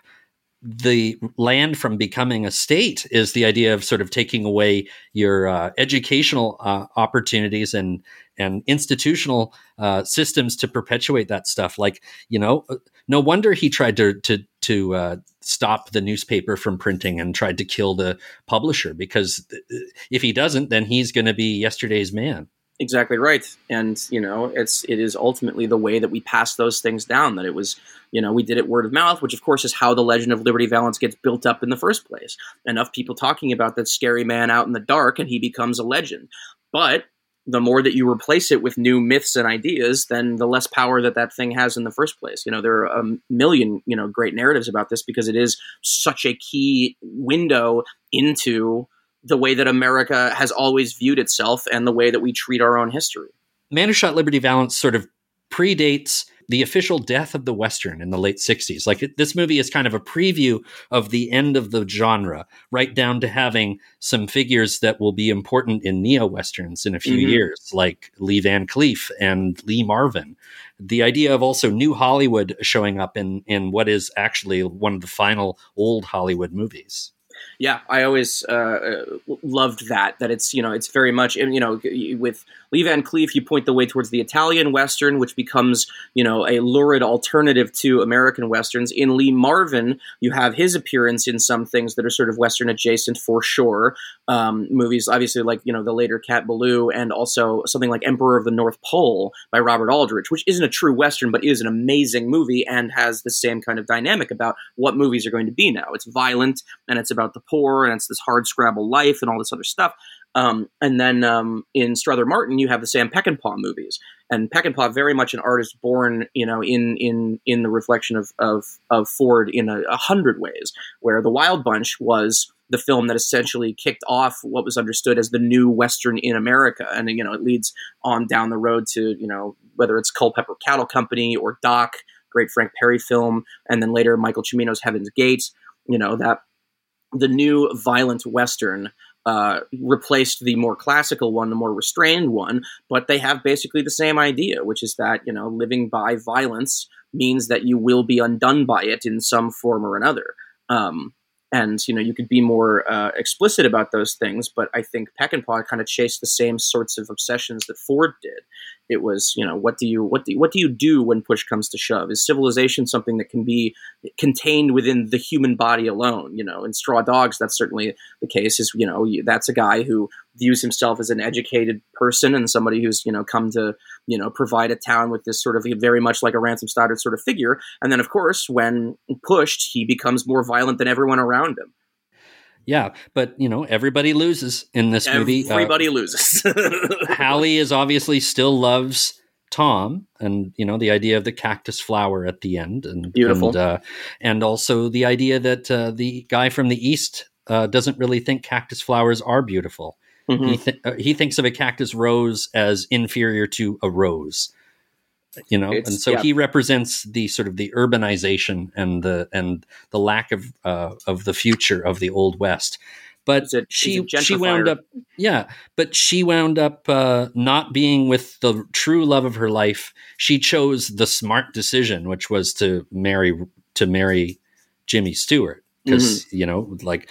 the land from becoming a state is the idea of sort of taking away your uh, educational uh, opportunities and and institutional uh, systems to perpetuate that stuff. Like you know, uh, no wonder he tried to to to uh, stop the newspaper from printing and tried to kill the publisher because uh, if he doesn't, then he's going to be yesterday's man. Exactly right, and you know, it's it is ultimately the way that we pass those things down. That it was, you know, we did it word of mouth, which of course is how the legend of Liberty Valance gets built up in the first place. Enough people talking about that scary man out in the dark, and he becomes a legend. But the more that you replace it with new myths and ideas, then the less power that that thing has in the first place. You know, there are a million, you know, great narratives about this because it is such a key window into the way that America has always viewed itself and the way that we treat our own history. Man Who Shot Liberty Valance sort of predates the official death of the Western in the late 60s. Like it, this movie is kind of a preview of the end of the genre, right down to having some figures that will be important in neo Westerns in a few mm-hmm. years, like Lee Van Cleef and Lee Marvin. The idea of also new Hollywood showing up in, in what is actually one of the final old Hollywood movies yeah, I always uh, loved that. That it's you know it's very much you know with Lee Van Cleef, you point the way towards the Italian Western, which becomes you know a lurid alternative to American westerns. In Lee Marvin, you have his appearance in some things that are sort of Western adjacent for sure. Um, movies, obviously, like you know the later Cat Ballou, and also something like Emperor of the North Pole by Robert Aldrich, which isn't a true Western, but is an amazing movie and has the same kind of dynamic about what movies are going to be now. It's violent and it's about the poor and it's this hard scrabble life and all this other stuff. Um, and then um, in Strother Martin, you have the Sam Peckinpah movies, and Peckinpah very much an artist born, you know, in in in the reflection of of, of Ford in a, a hundred ways. Where The Wild Bunch was the film that essentially kicked off what was understood as the new Western in America, and you know, it leads on down the road to you know whether it's Culpepper Cattle Company or Doc, great Frank Perry film, and then later Michael Cimino's Heaven's Gate. You know that the new violent western uh, replaced the more classical one, the more restrained one, but they have basically the same idea, which is that you know living by violence means that you will be undone by it in some form or another. Um, and you know you could be more uh, explicit about those things but i think peckinpah kind of chased the same sorts of obsessions that ford did it was you know what do you what do what do you do when push comes to shove? Is civilization something that can be contained within the human body alone? You know in straw dogs that's certainly the case is you know that's a guy who views himself as an educated person and somebody who's you know come to you know provide a town with this sort of very much like a ransom stoddard sort of figure. And then of course when pushed he becomes more violent than everyone around him yeah, but you know everybody loses in this movie. Uh, everybody uh, loses. Hallie is obviously still loves Tom, and you know the idea of the cactus flower at the end, and beautiful, and, uh, and also the idea that uh, the guy from the east uh, doesn't really think cactus flowers are beautiful. Mm-hmm. He th- uh, he thinks of a cactus rose as inferior to a rose you know it's, and so yeah. he represents the sort of the urbanization and the and the lack of uh, of the future of the old west. But a, she she wound up yeah but she wound up uh, not being with the true love of her life. She chose the smart decision which was to marry to marry jimmy stewart. Because mm-hmm. you know like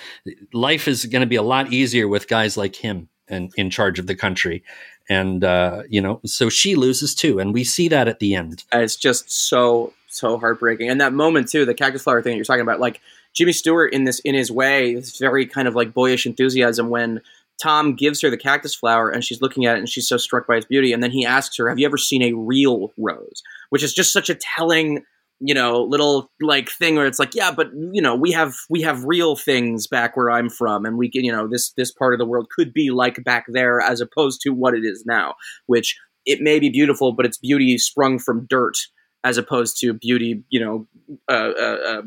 life is going to be a lot easier with guys like him and in charge of the country and uh, you know, so she loses too, and we see that at the end. it's just so so heartbreaking, and that moment too, the cactus flower thing that you're talking about, like Jimmy Stewart in this in his way, this very kind of like boyish enthusiasm when Tom gives her the cactus flower and she's looking at it and she's so struck by its beauty, and then he asks her, "Have you ever seen a real rose?" Which is just such a telling you know little like thing where it's like yeah but you know we have we have real things back where i'm from and we can you know this this part of the world could be like back there as opposed to what it is now which it may be beautiful but it's beauty sprung from dirt as opposed to beauty you know uh, uh, uh,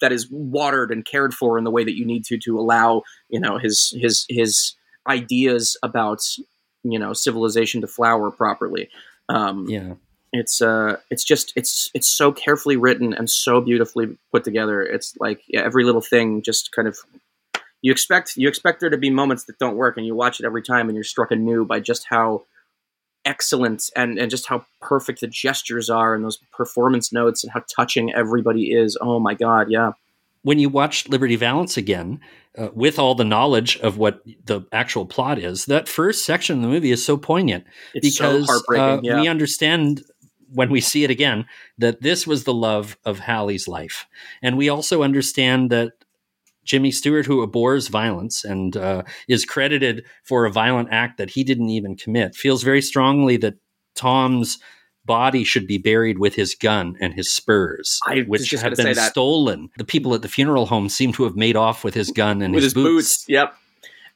that is watered and cared for in the way that you need to to allow you know his his his ideas about you know civilization to flower properly. Um, yeah it's uh it's just it's it's so carefully written and so beautifully put together. It's like yeah, every little thing just kind of you expect you expect there to be moments that don't work and you watch it every time and you're struck anew by just how excellent and and just how perfect the gestures are and those performance notes and how touching everybody is. Oh my god yeah. When you watch Liberty Valance again, uh, with all the knowledge of what the actual plot is, that first section of the movie is so poignant It's so because heartbreaking, uh, yeah. we understand when we see it again that this was the love of Hallie's life, and we also understand that Jimmy Stewart, who abhors violence and uh, is credited for a violent act that he didn't even commit, feels very strongly that Tom's body should be buried with his gun and his spurs, I which have been stolen. The people at the funeral home seem to have made off with his gun and with his, his boots. Yep.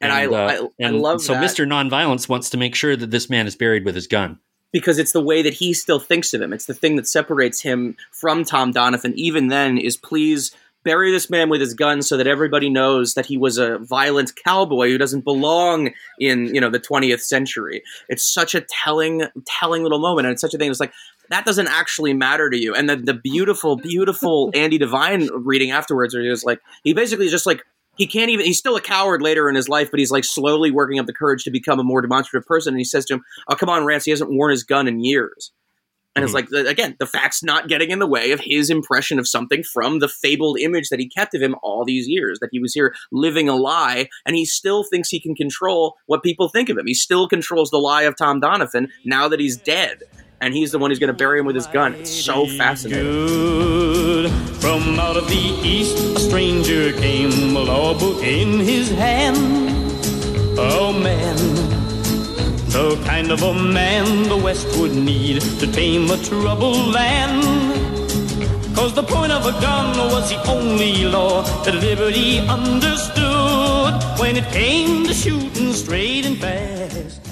And, I, uh, I, I and love so that Mr. Nonviolence wants to make sure that this man is buried with his gun. Because it's the way that he still thinks of him. It's the thing that separates him from Tom Doniphon. Even then, is please bury this man with his gun so that everybody knows that he was a violent cowboy who doesn't belong in you know the 20th century. It's such a telling, telling little moment, and it's such a thing. It's like that doesn't actually matter to you. And then the beautiful, beautiful Andy Devine reading afterwards, where he was like, he basically just like he can't even he's still a coward later in his life but he's like slowly working up the courage to become a more demonstrative person and he says to him oh come on rance he hasn't worn his gun in years. And it's mm-hmm. like again the facts not getting in the way of his impression of something from the fabled image that he kept of him all these years that he was here living a lie and he still thinks he can control what people think of him. He still controls the lie of tom doniphon now that he's dead and he's the one who's going to bury him with his gun it's so fascinating good. From out of the east, a stranger came, a law book in his hand. Oh man, the kind of a man the West would need to tame a troubled land. Cause the point of a gun was the only law that liberty understood when it came to shooting straight and fast.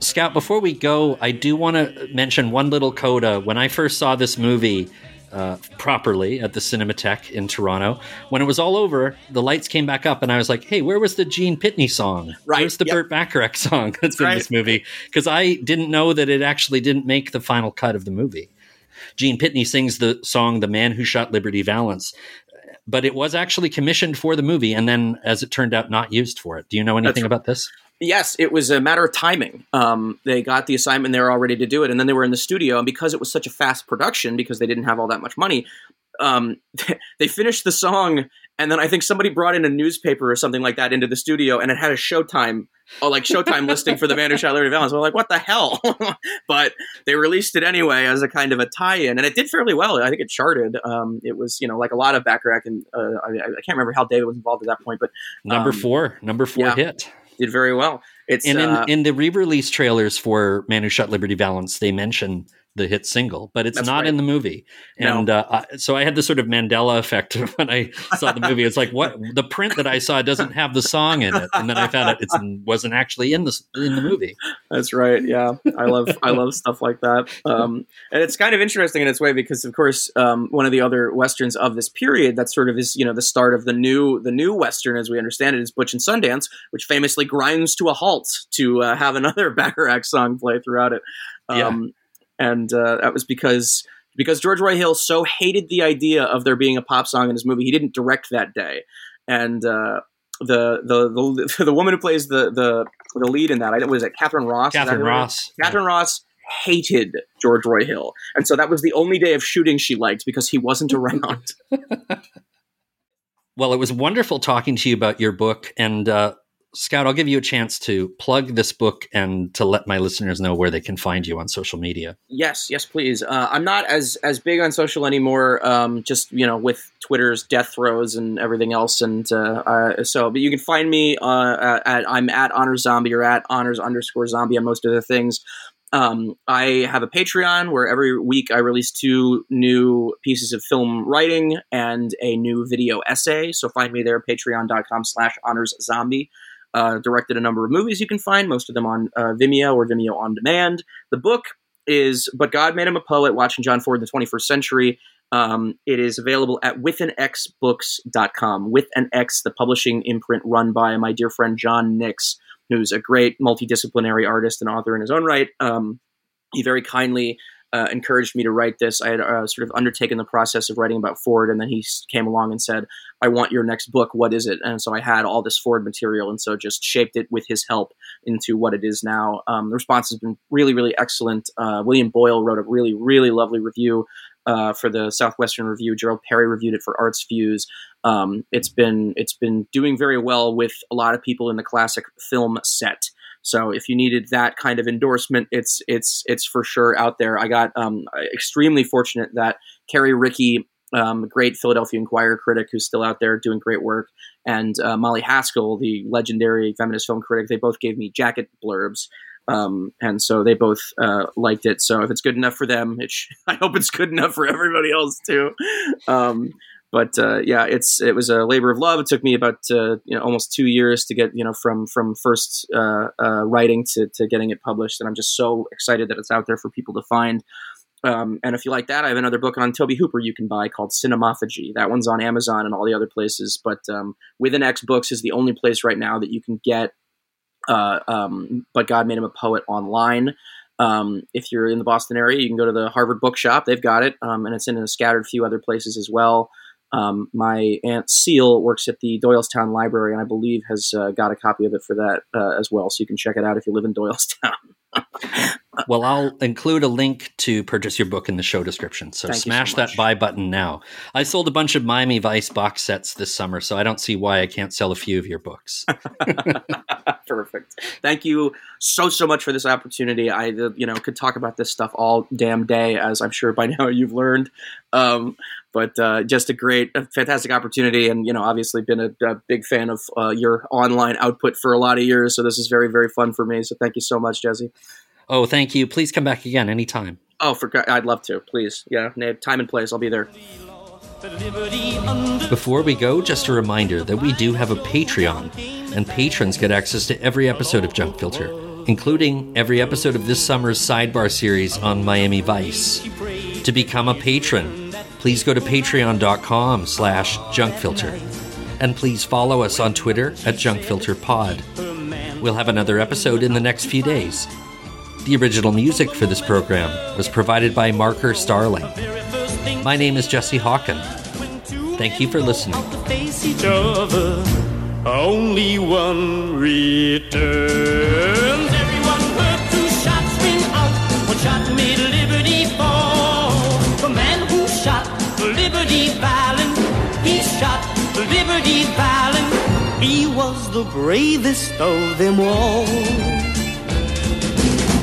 Scout, before we go, I do want to mention one little coda. When I first saw this movie uh, properly at the Cinematheque in Toronto, when it was all over, the lights came back up, and I was like, "Hey, where was the Gene Pitney song? Right, Where's the yep. Burt Bacharach song that's in right. this movie?" Because I didn't know that it actually didn't make the final cut of the movie. Gene Pitney sings the song "The Man Who Shot Liberty Valance." But it was actually commissioned for the movie, and then, as it turned out, not used for it. Do you know anything right. about this? Yes, it was a matter of timing. Um, they got the assignment; they were all ready to do it, and then they were in the studio. And because it was such a fast production, because they didn't have all that much money, um, they finished the song, and then I think somebody brought in a newspaper or something like that into the studio, and it had a Showtime, oh, like Showtime listing for the Man Who Shot Liberty Valance. We're like, what the hell? but they released it anyway as a kind of a tie-in, and it did fairly well. I think it charted. Um, it was, you know, like a lot of Bacharach, and uh, I, I can't remember how David was involved at that point, but Number um, four, number four yeah. hit. Did very well. It's And in, uh, in the re-release trailers for Man Who Shot Liberty Valance, they mention the hit single, but it's That's not right. in the movie. No. And uh, I, so I had this sort of Mandela effect when I saw the movie. It's like what the print that I saw doesn't have the song in it, and then I found out it wasn't actually in the in the movie. That's right. Yeah, I love I love stuff like that. Um, and it's kind of interesting in its way because, of course, um, one of the other westerns of this period that sort of is you know the start of the new the new western as we understand it is Butch and Sundance, which famously grinds to a halt to uh, have another Bacharach song play throughout it. Um, And uh, that was because because George Roy Hill so hated the idea of there being a pop song in his movie, he didn't direct that day, and. Uh, the, the the the woman who plays the the the lead in that I was it Katharine Ross. Katharine who it is? Ross. Katharine Ross hated George Roy Hill, and so that was the only day of shooting she liked because he wasn't around. Well, it was wonderful talking to you about your book. And uh, Scout, I'll give you a chance to plug this book and to let my listeners know where they can find you on social media. yes, yes, please. Uh, I'm not as as big on social anymore. Um, just you know, with Twitter's death throes and everything else, and uh, uh, so. But you can find me uh, at I'm at honors zombie or at honors underscore zombie on most of the things. Um, I have a Patreon where every week I release two new pieces of film writing and a new video essay. So find me there, patreon.com slash honors zombie. Uh, directed a number of movies you can find, most of them on uh, Vimeo or Vimeo on demand. The book is But God Made Him a Poet, Watching John Ford in the 21st Century. Um, it is available at withanxbooks.com. With an X, the publishing imprint run by my dear friend John Nix, who's a great multidisciplinary artist and author in his own right. Um, he very kindly uh, encouraged me to write this. I had uh, sort of undertaken the process of writing about Ford, and then he came along and said, I want your next book. What is it? And so I had all this Ford material, and so just shaped it with his help into what it is now. Um, the response has been really, really excellent. Uh, William Boyle wrote a really, really lovely review uh, for the Southwestern Review. Gerald Peary reviewed it for Arts Fuse. Um, it's been it's been doing very well with a lot of people in the classic film set. So if you needed that kind of endorsement, it's it's it's for sure out there. I got um, extremely fortunate that Carrie Rickey, um, great Philadelphia Inquirer critic who's still out there doing great work, and uh, Molly Haskell, the legendary feminist film critic, they both gave me jacket blurbs. Um, and so they both uh, liked it. So if it's good enough for them, sh- I hope it's good enough for everybody else too. Um, but uh, yeah, it's it was a labor of love. It took me about uh, you know almost two years to get you know from from first uh, uh, writing to, to getting it published, and I'm just so excited that it's out there for people to find. Um, and if you like that, I have another book on Tobe Hooper you can buy called Cinemaphagy. That one's on Amazon and all the other places, but um, With an X Books is the only place right now that you can get. Uh, um, but God made him a poet online. Um, if you're in the Boston area, you can go to the Harvard Bookshop. They've got it, um, and it's in a scattered few other places as well. Um, my aunt Seal works at the Doylestown Library, and I believe has uh, got a copy of it for that uh, as well. So you can check it out if you live in Doylestown. well, I'll include a link to purchase your book in the show description. So Thank smash so that buy button now. I sold a bunch of Miami Vice box sets this summer, so I don't see why I can't sell a few of your books. Perfect. Thank you so so much for this opportunity. I you know could talk about this stuff all damn day, as I'm sure by now you've learned. Um, but uh, just a great, a fantastic opportunity, and you know, obviously been a, a big fan of uh, your online output for a lot of years. So this is very, very fun for me. So thank you so much, Jesse. Oh, thank you. Please come back again anytime. Oh, for I'd love to. Please, yeah, name time and place. I'll be there. Before we go, just a reminder that we do have a Patreon, and patrons get access to every episode of Junk Filter, including every episode of this summer's sidebar series on Miami Vice. To become a patron, please go to patreon.com slash junkfilter. And please follow us on Twitter at junkfilterpod. We'll have another episode in the next few days. The original music for this program was provided by Marker Starling. My name is Jesse Hawken. Thank you for listening. Only one returns. Liberty Valance. He was the bravest of them all.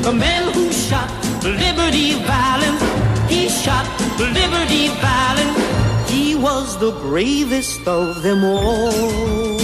The man who shot Liberty Valance, he shot Liberty Valance. He was the bravest of them all.